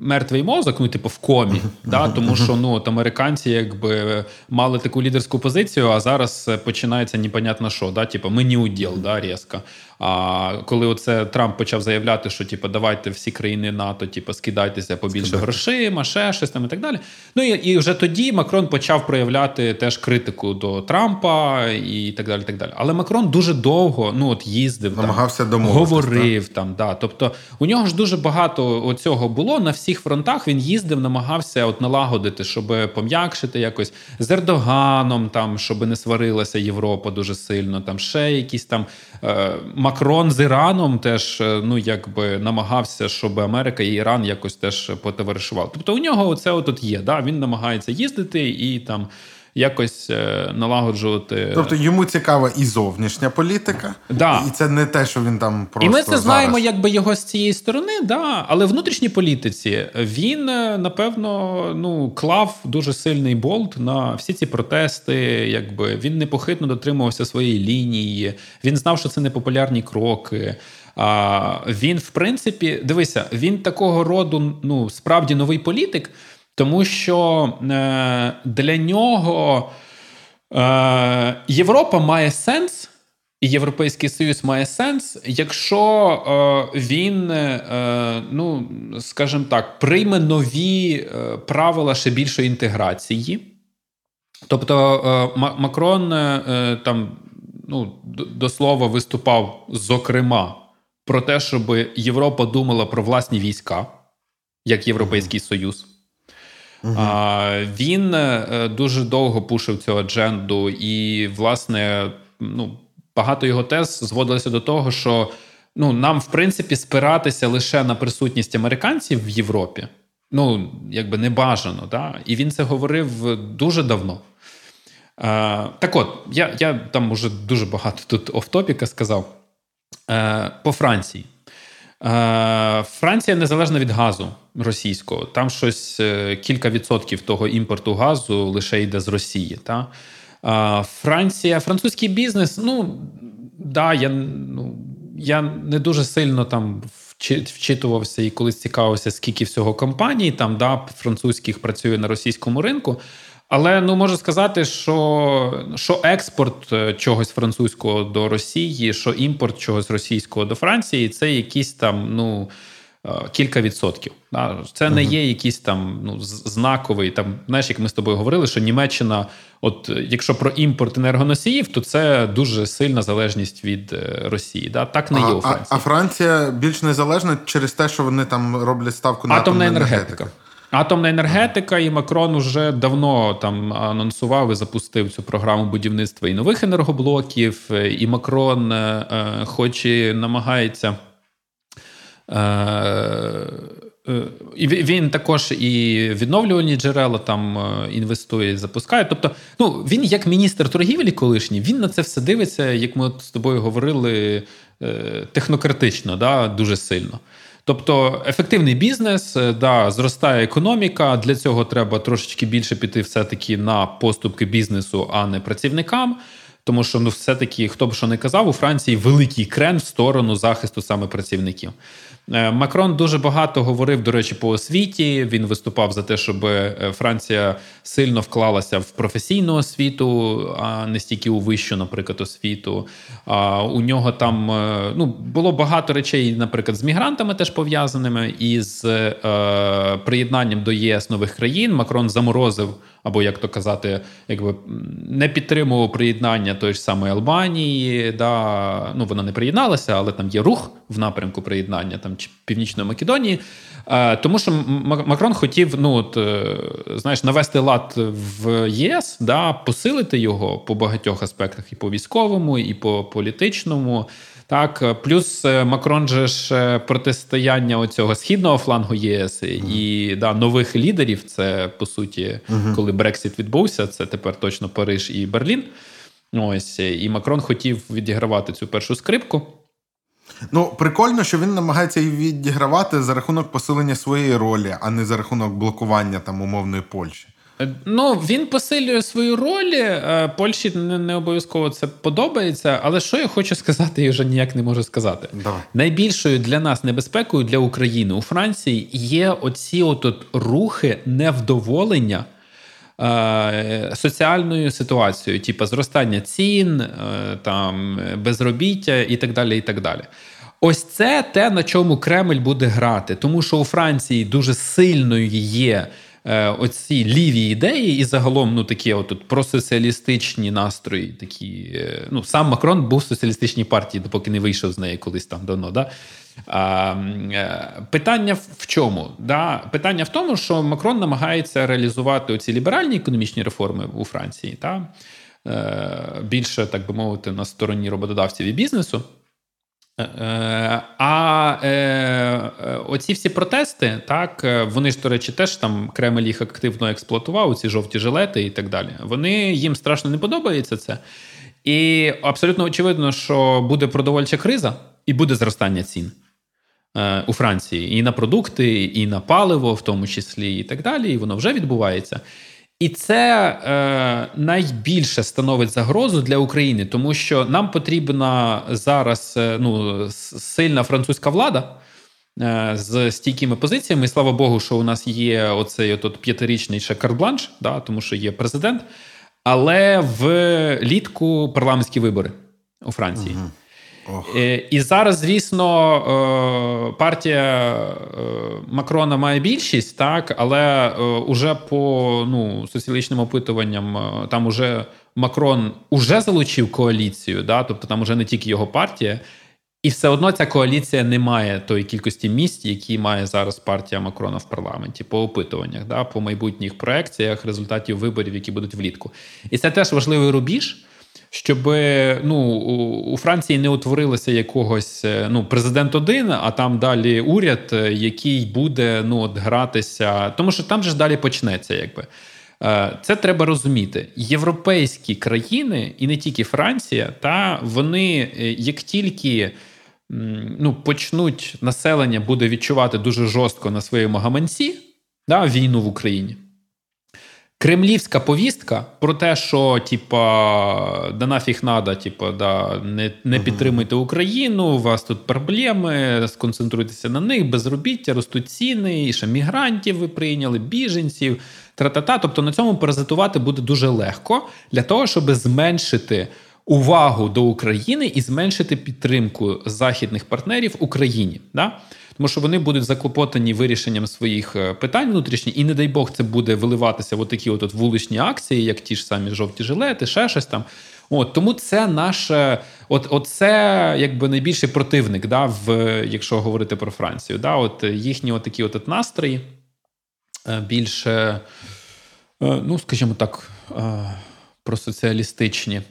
мертвий мозок, ну типу в комі, да, тому що ну от американці якби мали таку лідерську позицію, а зараз починається непонятно що, да, типу ми не уділ, да, різко. А коли оце Трамп почав заявляти, що типу, давайте всі країни НАТО, типу, скидайтеся побільше Скидайте. грошима, ще щось там і так далі. Ну і, і вже тоді Макрон почав проявляти теж критику до Трампа і так далі. так далі. Але Макрон дуже довго ну от їздив, намагався там, говорив так? там. да. Тобто у нього ж дуже багато цього було на всіх фронтах. Він їздив, намагався от налагодити, щоб пом'якшити якось з Ердоганом, там щоб не сварилася Європа дуже сильно. Там ще якісь там. Е, Макрон з Іраном теж е, ну якби намагався, щоб Америка і Іран якось теж потоваришували. Тобто у нього це от є. Да? Він намагається їздити і там. Якось е, налагоджувати. Тобто йому цікава і зовнішня політика, да. і це не те, що він там просто. І ми це зараз... знаємо, якби його з цієї сторони, да. але в внутрішній політиці він, е, напевно, ну, клав дуже сильний болт на всі ці протести. Якби Він непохитно дотримувався своєї лінії, він знав, що це непопулярні кроки. А Він, в принципі, дивися, він такого роду ну, справді новий політик. Тому що е, для нього е, Європа має сенс, і Європейський Союз має сенс, якщо е, він, е, ну скажімо так, прийме нові правила ще більшої інтеграції. Тобто Макрон там ну, до слова виступав зокрема про те, щоб Європа думала про власні війська. як Європейський Союз. Угу. А, Він е, дуже довго пушив цю адженду, і, власне, ну, багато його тез зводилося до того, що ну, нам, в принципі, спиратися лише на присутність американців в Європі. Ну, якби не бажано. Да? І він це говорив дуже давно. А, Так от, я я там уже дуже багато тут офтопіка сказав. А, По Франції. А, Франція незалежна від газу російського. Там щось е, кілька відсотків того імпорту газу лише йде з Росії. Та? Франція, французький бізнес, ну да, я ну, я не дуже сильно там вчитувався і колись цікавився, скільки всього компаній там да, французьких працює на російському ринку. Але ну можу сказати, що що експорт е, чогось французького до Росії, що імпорт чогось російського до Франції, це якісь там ну Е, кілька відсотків. Це не є якийсь там ну, знаковий. Там, знаєш, як ми з тобою говорили, що Німеччина, от якщо про імпорт енергоносіїв, то це дуже сильна залежність від е, Росії. Да? Так не є у Франції. А, а Франція більш незалежна через те, що вони там роблять ставку на атомна енергетика. енергетика. Атомна енергетика, і Макрон уже давно там анонсував і запустив цю програму будівництва і нових енергоблоків. І Макрон, е, хоч і намагається. Е, е, і Він також і відновлювальні джерела там е, інвестує, запускає. Тобто, ну він як міністр торгівлі колишній, він на це все дивиться, як ми от з тобою говорили, технократично, да, дуже сильно. Тобто ефективний бізнес, да, зростає економіка. Для цього треба трошечки більше піти, все-таки на поступки бізнесу, а не працівникам. Тому що ну, все-таки, хто б що не казав, у Франції великий крен в сторону захисту саме працівників. Е, Макрон дуже багато говорив, до речі, по освіті. Він виступав за те, щоб е, Франція сильно вклалася в професійну освіту, а не стільки у вищу, наприклад, освіту. А у нього там е, ну, було багато речей, наприклад, з мігрантами теж пов'язаними, і з е, приєднанням до ЄС нових країн. Макрон заморозив або як то казати, якби не підтримував приєднання тої ж самої Албанії. Да, Ну вона не приєдналася, але там є рух в напрямку приєднання там чи Північної Македонії. Тому що Макрон хотів ну от, е, знаєш, навести лад в ЄС, да, посилити його по багатьох аспектах, і по військовому, і по політичному. Так, е, плюс е, Макрон же ж е, протистояння оцього східного флангу ЄС mm-hmm. і да, нових лідерів. Це по суті, mm-hmm. коли Брексит відбувся, це тепер точно Париж і Берлін. Ось і Макрон хотів відігравати цю першу скрипку. Ну, прикольно, що він намагається її відігравати за рахунок посилення своєї ролі, а не за рахунок блокування там умовної Польщі. Е, ну, він посилює свою роль. Е, Польщі не, не обов'язково це подобається. Але що я хочу сказати, я вже ніяк не можу сказати. Давай. Найбільшою для нас небезпекою для України у Франції є оці от рухи невдоволення. Е, соціальною ситуацією, типу зростання цін, там безробіття і так далі. і так далі. Ось це те, на чому Кремль буде грати, тому що у Франції дуже сильною є Е, оці ліві ідеї, і загалом ну такі от просоціалістичні настрої. Такі, е, ну Сам Макрон був в соціалістичній партії, допоки не вийшов з неї колись там давно. Да? А, е, Питання в чому? Да? Питання в тому, що Макрон намагається реалізувати оці ліберальні економічні реформи у Франції, та? більше, так би мовити, на стороні роботодавців і бізнесу. Е, а е, оці всі протести, так вони ж, до речі, теж там Кремль їх активно експлуатував, ці жовті жилети і так далі. Вони їм страшно не подобається це. І абсолютно очевидно, що буде продовольча криза і буде зростання цін е, у Франції і на продукти, і на паливо, в тому числі, і так далі. І воно вже відбувається. І це е, найбільше становить загрозу для України, тому що нам потрібна зараз е, ну, сильна французька влада е, з стійкими позиціями. І слава Богу, що у нас є оцей от п'ятирічний ще карбланш, да, тому що є президент. Але в літку парламентські вибори у Франції. Угу. Ох. Е, і зараз, звісно, е, партія е, Макрона має більшість, так, але уже по ну, соціологічним опитуванням там уже Макрон уже залучив коаліцію, да, тобто там уже не тільки його партія. І все одно ця коаліція не має тої кількості місць, які має зараз партія Макрона в парламенті по опитуваннях, да, по майбутніх проекціях результатів виборів, які будуть влітку. І це теж важливий рубіж, щоб ну, у Франції не утворилося якогось е, ну, президент один, а там далі уряд, е, який буде ну, от, гратися, тому що там же ж далі почнеться, якби. Е, це треба розуміти. Європейські країни, і не тільки Франція, та вони як тільки ну, почнуть населення буде відчувати дуже жорстко на своєму гаманці да, війну в Україні. Кремлівська повістка про те, що типа, да нафіг надо, типа, да, не не підтримуйте Україну, у вас тут проблеми, сконцентруйтеся на них, безробіття, ростуть ціни, і ще мігрантів ви прийняли, біженців, тра-та-та. Тобто на цьому паразитувати буде дуже легко для того, щоб зменшити увагу до України і зменшити підтримку західних партнерів Україні. Да? Тому що вони будуть заклопотані вирішенням своїх е, питань внутрішніх, і не дай Бог це буде виливатися в такі от, вуличні акції, як ті ж самі жовті жилети, ще щось там. От Тому це наше, от, от це якби найбільший противник, да, в, якщо говорити про Францію. Да, от Їхні от такі от, настрої е, більше, е, ну, скажімо так, просоціалістичні.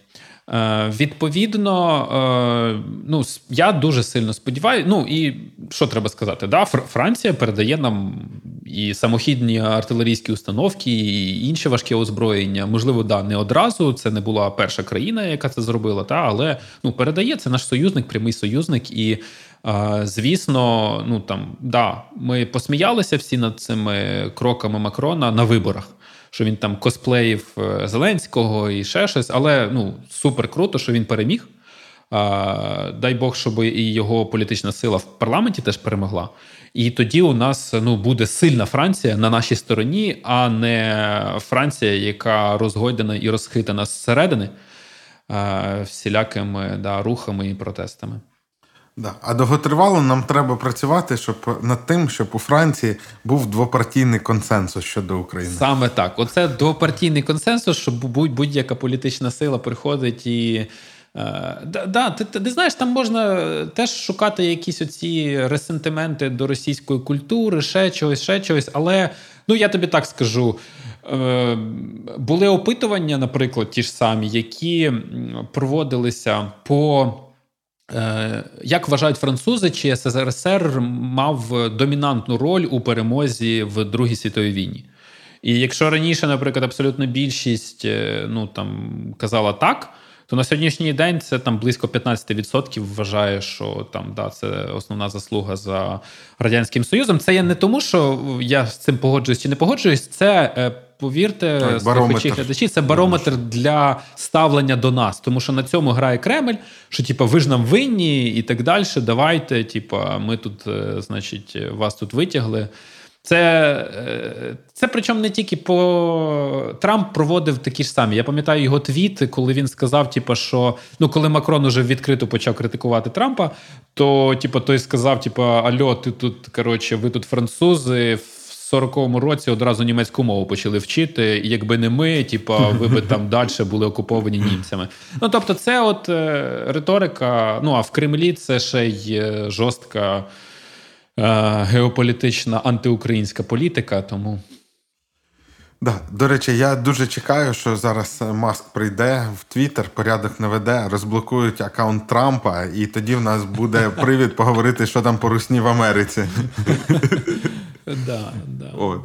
Е, відповідно, е, ну я дуже сильно сподіваюся. Ну і що треба сказати? Да, Франція передає нам і самохідні артилерійські установки, і інші важкі озброєння. Можливо, да, не одразу. Це не була перша країна, яка це зробила, та але ну передає це наш союзник, прямий союзник і. Е, звісно, ну там да, ми посміялися всі над цими кроками Макрона на виборах що він там косплеїв е, Зеленського і ще щось, але ну супер круто, що він переміг. А, Дай Бог, щоб і його політична сила в парламенті теж перемогла. І тоді у нас ну буде сильна Франція на нашій стороні, а не Франція, яка розгойдена і розхитана зсередини всілякими да, рухами і протестами. Да. А довготривало нам треба працювати, щоб над тим, щоб у Франції був двопартійний консенсус щодо України. Саме так. Оце двопартійний консенсус, щоб будь-яка політична сила приходить і. Е, да, да, ти, ти, ти знаєш, там можна теж шукати якісь оці ресентименти до російської культури, ще чогось, ще чогось. Але ну я тобі так скажу: е, були опитування, наприклад, ті ж самі, які проводилися по. Е, як вважають французи, чи СРСР мав домінантну роль у перемозі в Другій світовій війні? І якщо раніше, наприклад, абсолютно більшість е, ну там казала так, то на сьогоднішній день це там близько 15% вважає, що там да, це основна заслуга за радянським союзом. Це є не тому, що я з цим погоджуюсь чи не погоджуюсь, це. Е, повірте, слухачі глядачі, це барометр для ставлення до нас, тому що на цьому грає Кремль, що типу, ви ж нам винні і так далі. Давайте, типу, ми тут, е, значить, вас тут витягли. Це е, це причому не тільки по Трамп проводив такі ж самі. Я пам'ятаю його твіт, коли він сказав, типу, що ну коли Макрон уже відкрито почав критикувати Трампа, то типу, той сказав: типу, Альо, ти тут коротше, ви тут французи. в 40-му році одразу німецьку мову почали вчити, і якби не ми, типу, ви би там далі були окуповані німцями. Ну тобто, це от е, риторика. Ну а в Кремлі це ще й е, жорстка геополітична антиукраїнська політика. Тому. Да, до речі, я дуже чекаю, що зараз Маск прийде в Твіттер, порядок наведе, розблокують аккаунт Трампа, і тоді в нас буде привід поговорити, що там по русні в Америці. Да, да, да.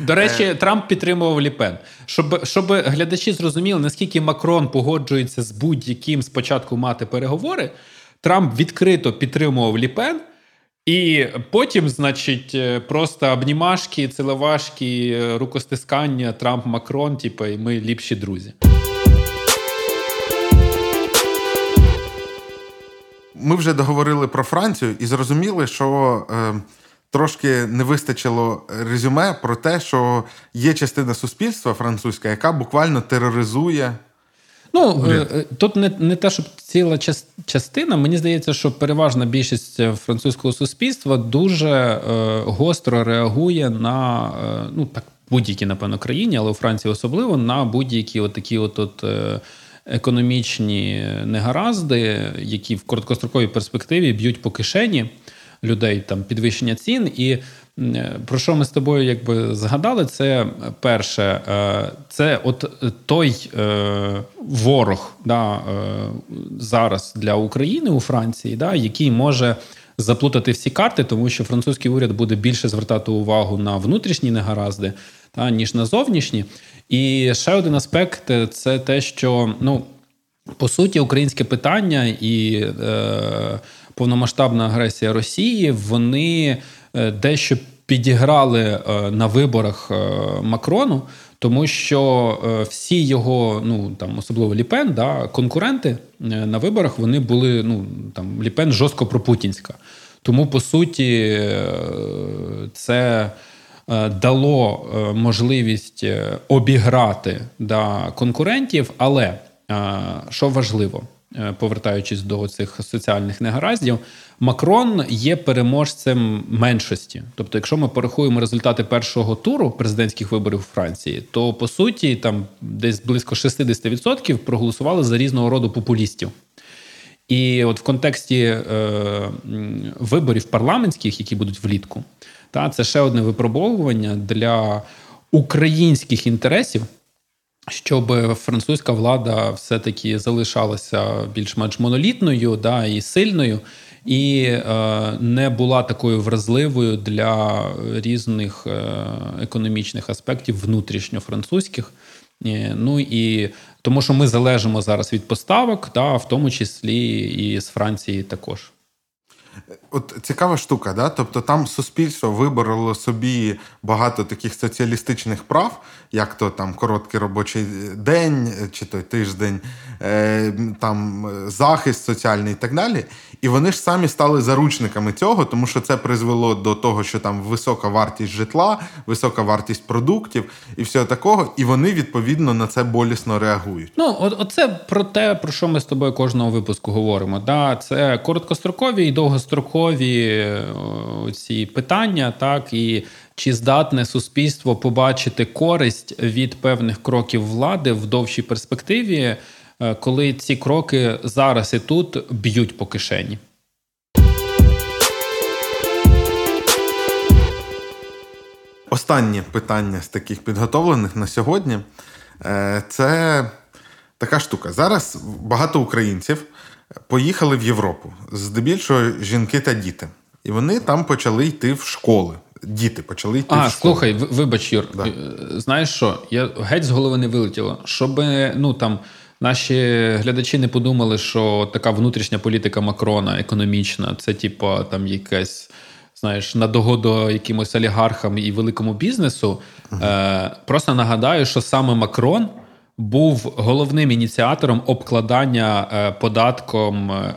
До речі, е... Трамп підтримував Ліпен. Щоб щоб глядачі зрозуміли, наскільки Макрон погоджується з будь-яким спочатку мати переговори, Трамп відкрито підтримував Ліпен. І потім, значить, е, просто обнімашки, ціловашки, е, рукостискання, Трамп, Макрон, типу, і ми ліпші друзі. Ми вже договорили про Францію і зрозуміли, що. Е трошки не вистачило резюме про те, що є частина суспільства французька, яка буквально тероризує. Ну е, е, тут не не те, щоб ціла частина. Мені здається, що переважна більшість французького суспільства дуже е, гостро реагує на е, ну так будь-якій, напевно, країні, але у Франції особливо на будь-які от такі от, от е, економічні негаразди, які в короткостроковій перспективі б'ють по кишені людей там підвищення цін. І про що ми з тобою якби згадали? Це перше, е, це от той е, ворог да, е, зараз для України у Франції, да, який може. Заплутати всі карти, тому що французький уряд буде більше звертати увагу на внутрішні негаразди, та ніж на зовнішні. І ще один аспект це те, що ну по суті українське питання і е, повномасштабна агресія Росії вони е, дещо підіграли е, на виборах е, Макрону, тому що всі його, ну там особливо Ліпен, да, конкуренти на виборах вони були ну там Ліпен жорстко пропутінська. Тому по суті це дало можливість обіграти да, конкурентів, але що важливо. Е, повертаючись до цих соціальних негараздів, Макрон є переможцем меншості. Тобто, якщо ми порахуємо результати першого туру президентських виборів у Франції, то по суті там десь близько 60% проголосували за різного роду популістів. І от в контексті е, виборів парламентських, які будуть влітку, та це ще одне випробовування для українських інтересів щоб французька влада все-таки залишалася більш-менш монолітною да, і сильною, і е, не була такою вразливою для різних е, економічних аспектів внутрішньофранцузьких. Е, ну і тому, що ми залежимо зараз від поставок, та в тому числі і з Франції також. От цікава штука, да? тобто там суспільство вибороло собі багато таких соціалістичних прав, як то там короткий робочий день чи той тиждень, е, там захист соціальний і так далі. І вони ж самі стали заручниками цього, тому що це призвело до того, що там висока вартість житла, висока вартість продуктів і всього такого. І вони відповідно на це болісно реагують. Ну, от, оце про те, про що ми з тобою кожного випуску говоримо. Да, Це короткострокові і довгострокові ці питання, так і. Чи здатне суспільство побачити користь від певних кроків влади в довшій перспективі? Е, коли ці кроки зараз і тут б'ють по кишені. Останнє питання з таких підготовлених на сьогодні е, це така штука. Зараз багато українців поїхали в Європу, здебільшого жінки та діти. І вони там почали йти в школи. Діти почали йти. А, в школи. слухай, вибач, Юр, да. Е, знаєш що? Я геть з голови не вилетіло. Щоб ну там Наші глядачі не подумали, що така внутрішня політика Макрона економічна, це типу там якась. Знаєш, на догоду якимось олігархам і великому бізнесу. Uh-huh. Е, Просто нагадаю, що саме Макрон був головним ініціатором обкладання е, податком е,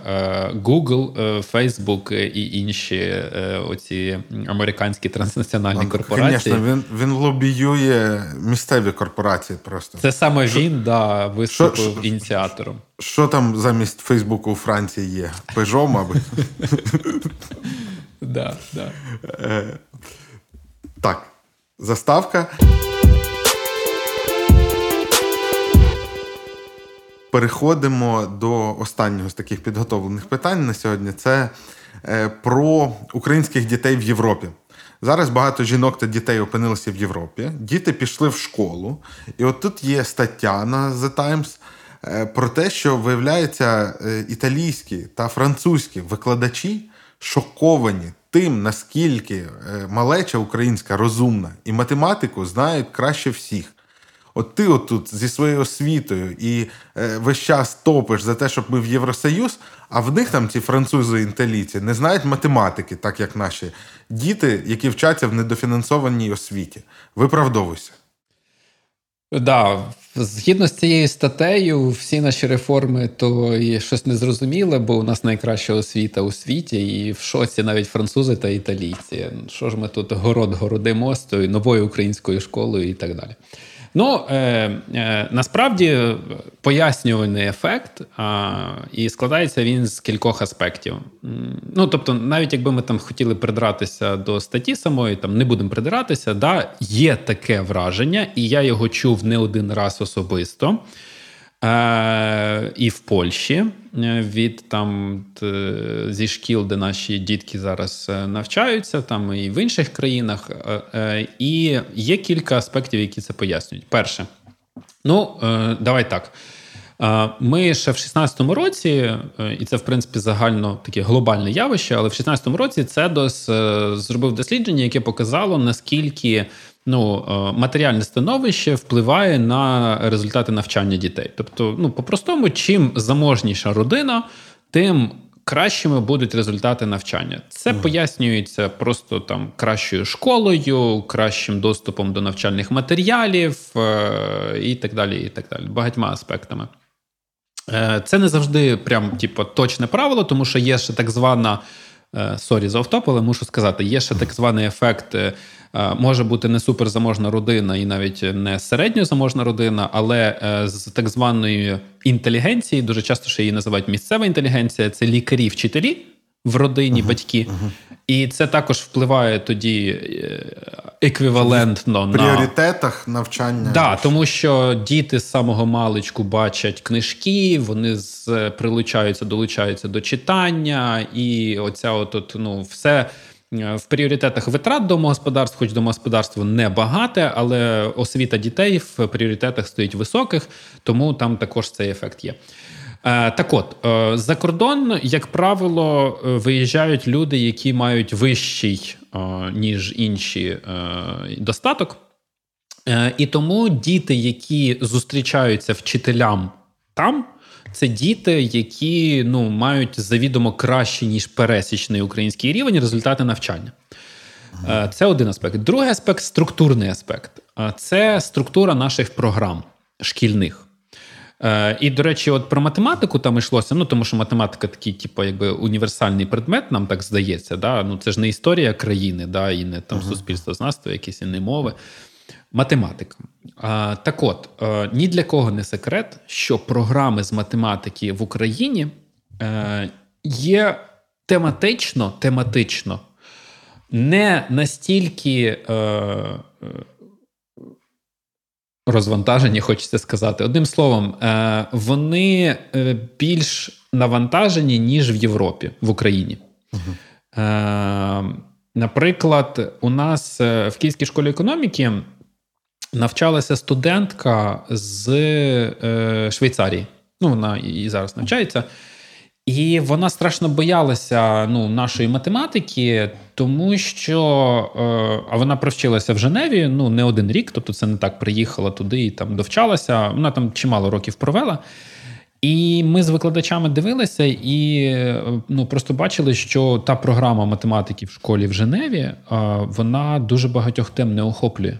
Google, е, Facebook і інші оці американські транснаціональні корпорації. Звісно, він він лобіює місцеві корпорації. Просто це саме що, він да, виступив що, ініціатором. Що там замість Фейсбуку у Франції є? Пежо, мабуть. Да, да. Так, заставка. Переходимо до останнього з таких підготовлених питань на сьогодні. Це е, про українських дітей в Європі. Зараз багато жінок та дітей опинилися в Європі. Діти пішли в школу. І от тут є стаття на The Times е, про те, що виявляється, е, італійські та французькі викладачі шоковані тим, наскільки малеча українська розумна і математику знають краще всіх. От ти отут зі своєю освітою і е, весь час топиш за те, щоб ми в Євросоюз, а в них там ці французи інтеліці не знають математики, так як наші діти, які вчаться в недофінансованій освіті. Виправдовуйся. Да, згідно з цією статтею, всі наші реформи то і щось незрозуміле, бо у нас найкраща освіта у світі, і в шоці навіть французи та італійці. Що ж ми тут город городимо з тою новою українською школою і так далі. Ну е, е, насправді пояснювальний ефект, а, і складається він з кількох аспектів. Ну тобто, навіть якби ми там хотіли придратися до статті самої, там не будемо придиратися, да, є таке враження, і я його чув не один раз особисто. Е, І в Польщі е, від там зі шкіл, де наші дітки зараз е, навчаються, там і в інших країнах. І є кілька аспектів, які це пояснюють. Перше, ну давай так. Ми ще в 16-му році, і це в принципі загально таке глобальне явище, але в 16-му році Цедос зробив дослідження, яке показало наскільки ну, е, матеріальне становище впливає на результати навчання дітей. Тобто, ну, по-простому, чим заможніша родина, тим кращими будуть результати навчання. Це mm. пояснюється просто там кращою школою, кращим доступом до навчальних матеріалів е- і так далі. і так далі, Багатьма аспектами. Е, Це не завжди прям типу, точне правило, тому що є ще так звана. Е, sorry за офтоп, але мушу сказати, є ще так званий ефект е, Е, може бути не суперзаможна родина і навіть не середньозаможна родина, але е, з так званої інтелігенції, дуже часто ще її називають місцева інтелігенція, це лікарі, вчителі в родині, uh-huh, батьки. Uh-huh. І це також впливає тоді е, еквівалентно в пріоритетах навчання. Да, тому що діти з самого маличку бачать книжки, вони з прилучаються, долучаються до читання, і оця от, ну, все. Е, в пріоритетах витрат домогосподарств, хоч домогосподарство не багате, але освіта дітей в пріоритетах стоїть високих, тому там також цей ефект є. Е, так от, е, за кордон, як правило, виїжджають люди, які мають вищий, ніж інші достаток. І тому діти, які зустрічаються вчителям там, це діти, які ну, мають завідомо краще, ніж пересічний український рівень результати навчання. Е, це один аспект. Другий аспект структурний аспект. Е, це структура наших програм шкільних. Е, і, до речі, от про математику там йшлося, ну тому що математика такий, типу, якби універсальний предмет, нам так здається. Да? Ну Це ж не історія країни, да? і не там uh-huh. суспільствознавство, якісь і не мови. Математика. А, Так от, е, ні для кого не секрет, що програми з математики в Україні е, є тематично тематично не настільки розвантажені, хочеться сказати. Одним словом, вони більш навантажені, ніж в Європі, в Україні. Угу. Наприклад, у нас в Київській школі економіки навчалася студентка з е, Швейцарії. Ну, вона і зараз навчається. І вона страшно боялася ну, нашої математики, тому що е, а вона провчилася в Женеві ну, не один рік, тобто це не так приїхала туди і там довчалася. Вона там чимало років провела. І ми з викладачами дивилися і ну, просто бачили, що та програма математики в школі в Женеві е, вона дуже багатьох тем не охоплює.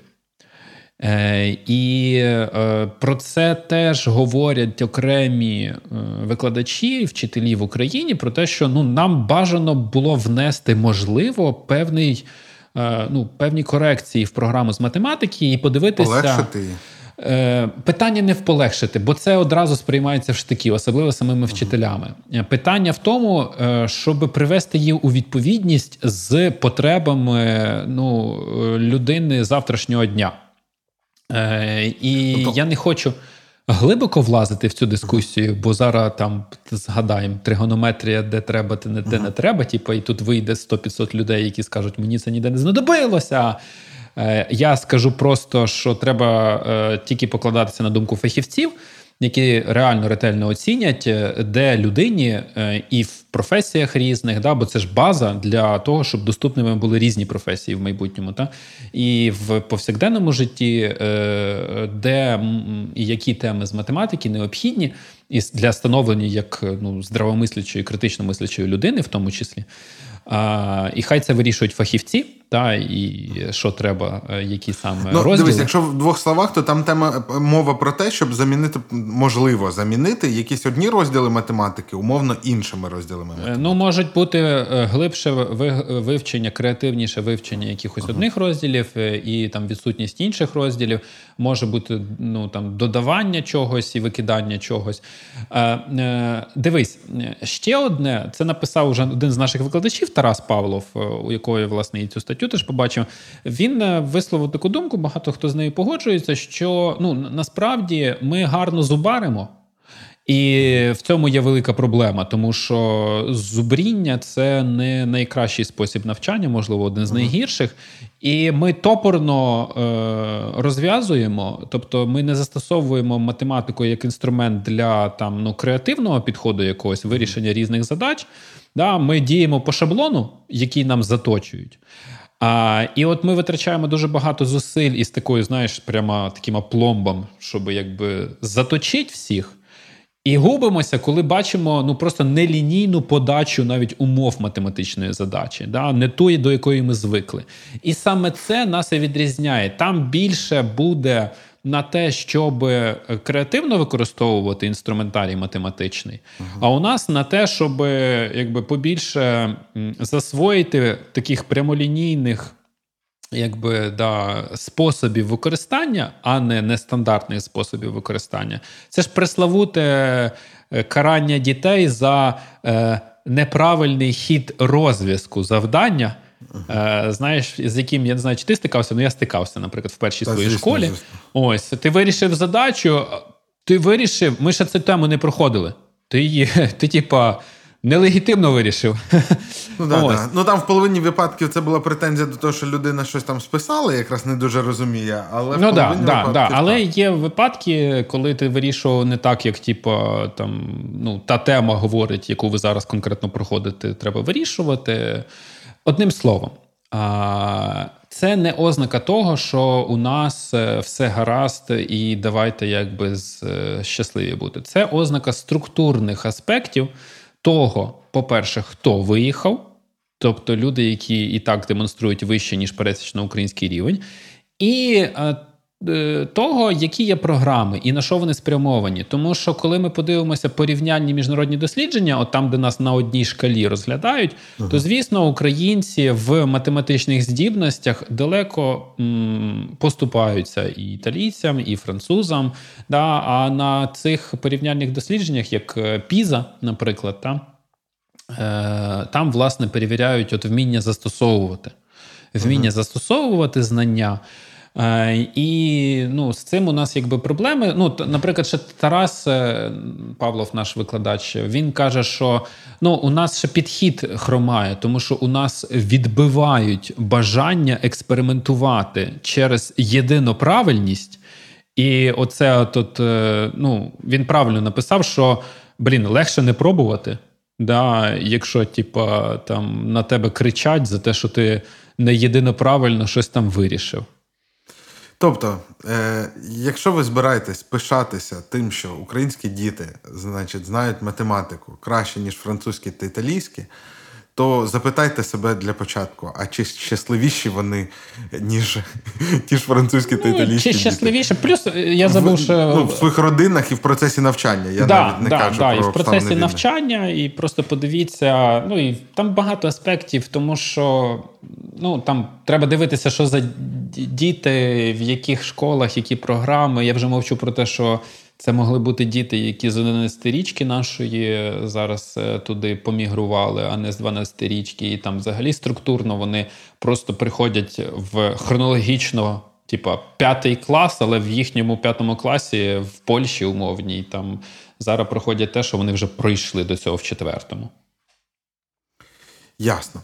Е, і е, про це теж говорять окремі е, викладачі, вчителі в Україні про те, що ну нам бажано було внести можливо певний ну певні корекції в програму з математики і подивитися. Полегшити. Питання не в полегшити, бо це одразу сприймається в штики, особливо самими вчителями. Питання в тому, щоб привести її у відповідність з потребами ну, людини завтрашнього дня. Е, І ну, я не хочу глибоко влазити в цю дискусію, бо зараз там згадаємо тригонометрія, де треба, де не, де не треба. Типу, і тут вийде 100-500 людей, які скажуть, мені це ніде не знадобилося. Е, Я скажу просто, що треба е, тільки покладатися на думку фахівців які реально ретельно оцінять, е, де людині е, і в професіях різних, да, бо це ж база для того, щоб доступними були різні професії в майбутньому, та і в повсякденному житті, е, де і які теми з математики необхідні, і для становлення як ну здравомислячої, критично мислячої людини, в тому числі. І хай це вирішують фахівці, та і що треба, е, які саме ну, розділи. Дивись, якщо в двох словах, то там тема мова про те, щоб замінити можливо замінити якісь одні розділи математики, умовно іншими розділами. Е, математики. Ну можуть бути е, глибше вивчення, креативніше вивчення якихось uh-huh. одних розділів, і там відсутність інших розділів. Може бути ну там додавання чогось і викидання чогось. Дивись, ще одне це написав уже один з наших викладачів. Тарас Павлов, е, у якої власне і цю статтю теж побачив, він е, висловив таку думку. Багато хто з нею погоджується, що ну насправді ми гарно зубаримо. І в цьому є велика проблема, тому що зубріння це не найкращий спосіб навчання, можливо, один з найгірших. І ми топорно е, розв'язуємо, тобто ми не застосовуємо математику як інструмент для там ну креативного підходу, якогось вирішення різних задач. Да, Ми діємо по шаблону, який нам заточують. А, І от ми витрачаємо дуже багато зусиль із такою, знаєш, прямо таким опломбом, щоб якби заточити всіх. І губимося, коли бачимо ну просто нелінійну подачу навіть умов математичної задачі, да? не тої, до якої ми звикли. І саме це нас і відрізняє. Там більше буде на те, щоб е, креативно використовувати інструментарій математичний, uh а у нас на те, щоб е, якби побільше засвоїти таких прямолінійних. Якби да, способів використання, а не нестандартних способів використання. Це ж преславуте е, карання дітей за е, неправильний хід розв'язку завдання. Е, знаєш, з яким я не знаю, чи ти стикався, але я стикався, наприклад, в першій Та, своїй звісно, школі. Звісно. Ось ти вирішив задачу, ти вирішив, ми ще цю тему не проходили. Ти її, ти, типа. Нелегітимно вирішив. Ну да, да. ну там в половині випадків це була претензія до того, що людина щось там списала, якраз не дуже розуміє. Але ну, в да, да, да. Але є випадки, коли ти вирішував не так, як типу, там, ну, та тема говорить, яку ви зараз конкретно проходите, треба вирішувати. Одним словом, це не ознака того, що у нас е, все гаразд, і давайте якби е, щасливі бути. Це ознака структурних аспектів того, по-перше, хто виїхав, тобто люди, які і так демонструють вище, ніж пересічно український рівень, і е, того, які є програми і на що вони спрямовані. Тому що, коли ми подивимося порівнянні міжнародні дослідження, от там, де нас на одній шкалі розглядають, uh то звісно українці в математичних здібностях далеко м, поступаються і італійцям, і французам. Да? А на цих порівняльних дослідженнях, як е, Піза, наприклад, там, е, там власне перевіряють от вміння застосовувати. Вміння uh застосовувати знання. Е, і ну, з цим у нас якби проблеми. Ну, Наприклад, ще Тарас е, Павлов, наш викладач, він каже, що ну, у нас ще підхід хромає, тому що у нас відбивають бажання експериментувати через єдину правильність. І оце тут, е, ну, він правильно написав, що блін, легше не пробувати. Да, Якщо типа, там, на тебе кричать за те, що ти не єдино правильно щось там вирішив. Тобто, е, якщо ви збираєтесь пишатися тим, що українські діти значить, знають математику краще, ніж французькі та італійські, то запитайте себе для початку, а чи щасливіші вони, ніж ті ж французькі та італійські Чи щасливіше? Плюс е, я забув, що... Ну, в своїх родинах і в процесі навчання. Я да, навіть не да, кажу да, про і в процесі навчання, і просто подивіться. Ну і там багато аспектів, тому що ну там треба дивитися, що за діти, в яких школах, які програми. Я вже мовчу про те, що. Це могли бути діти, які з 11 річки нашої зараз е, туди помігрували, а не з 12 річки. І там взагалі структурно вони просто приходять в хронологічно, типа п'ятий клас, але в їхньому п'ятому класі в Польщі умовній там зараз проходять те, що вони вже пройшли до цього в четвертому. Ясно.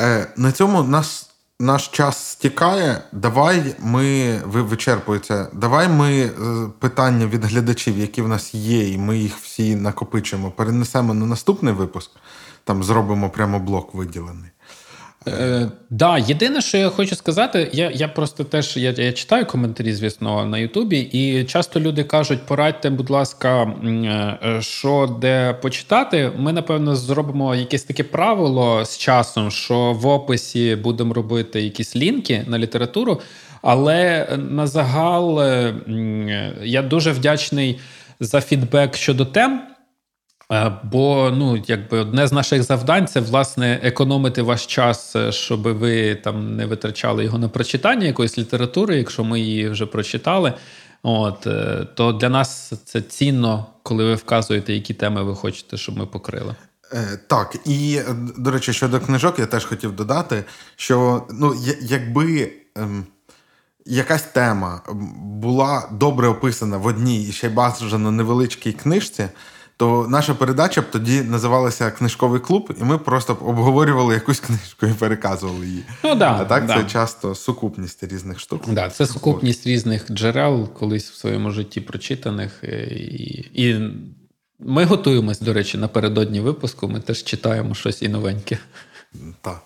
Е, На цьому нас наш час стікає. Давай ми ви вичерпується. Давай ми е, питання від глядачів, які в нас є, і ми їх всі накопичимо, перенесемо на наступний випуск. Там зробимо прямо блок виділений. Е, да, єдине, що я хочу сказати, я я просто теж я я читаю коментарі, звісно, на Ютубі, і часто люди кажуть: порадьте, будь ласка, е, що де почитати. Ми, напевно, зробимо якесь таке правило з часом, що в описі будемо робити якісь лінки на літературу. Але на загал е, я дуже вдячний за фідбек щодо тем. Е, бо ну, якби одне з наших завдань це власне економити ваш час, е, щоб ви там не витрачали його на прочитання якоїсь літератури, якщо ми її вже прочитали. От е, то для нас це цінно, коли ви вказуєте, які теми ви хочете, щоб ми покрили. Так, і до речі, щодо книжок, я теж хотів додати, що ну, якби. Ем... якась тема була добре описана в одній і ще й бажано невеличкій книжці, то наша передача б тоді називалася Книжковий клуб, і ми просто б обговорювали якусь книжку і переказували її. Ну, да, А так да. це часто сукупність різних штук. Да, це сукупність різних джерел, колись в своєму житті прочитаних. е, І, і ми готуємось, до речі, напередодні випуску. Ми теж читаємо щось і новеньке. Так.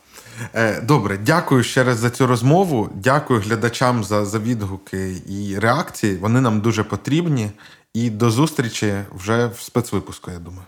Е, Добре, дякую ще раз за цю розмову. Дякую глядачам за, за відгуки і реакції. Вони нам дуже потрібні. І до зустрічі вже в спецвипуску, я думаю.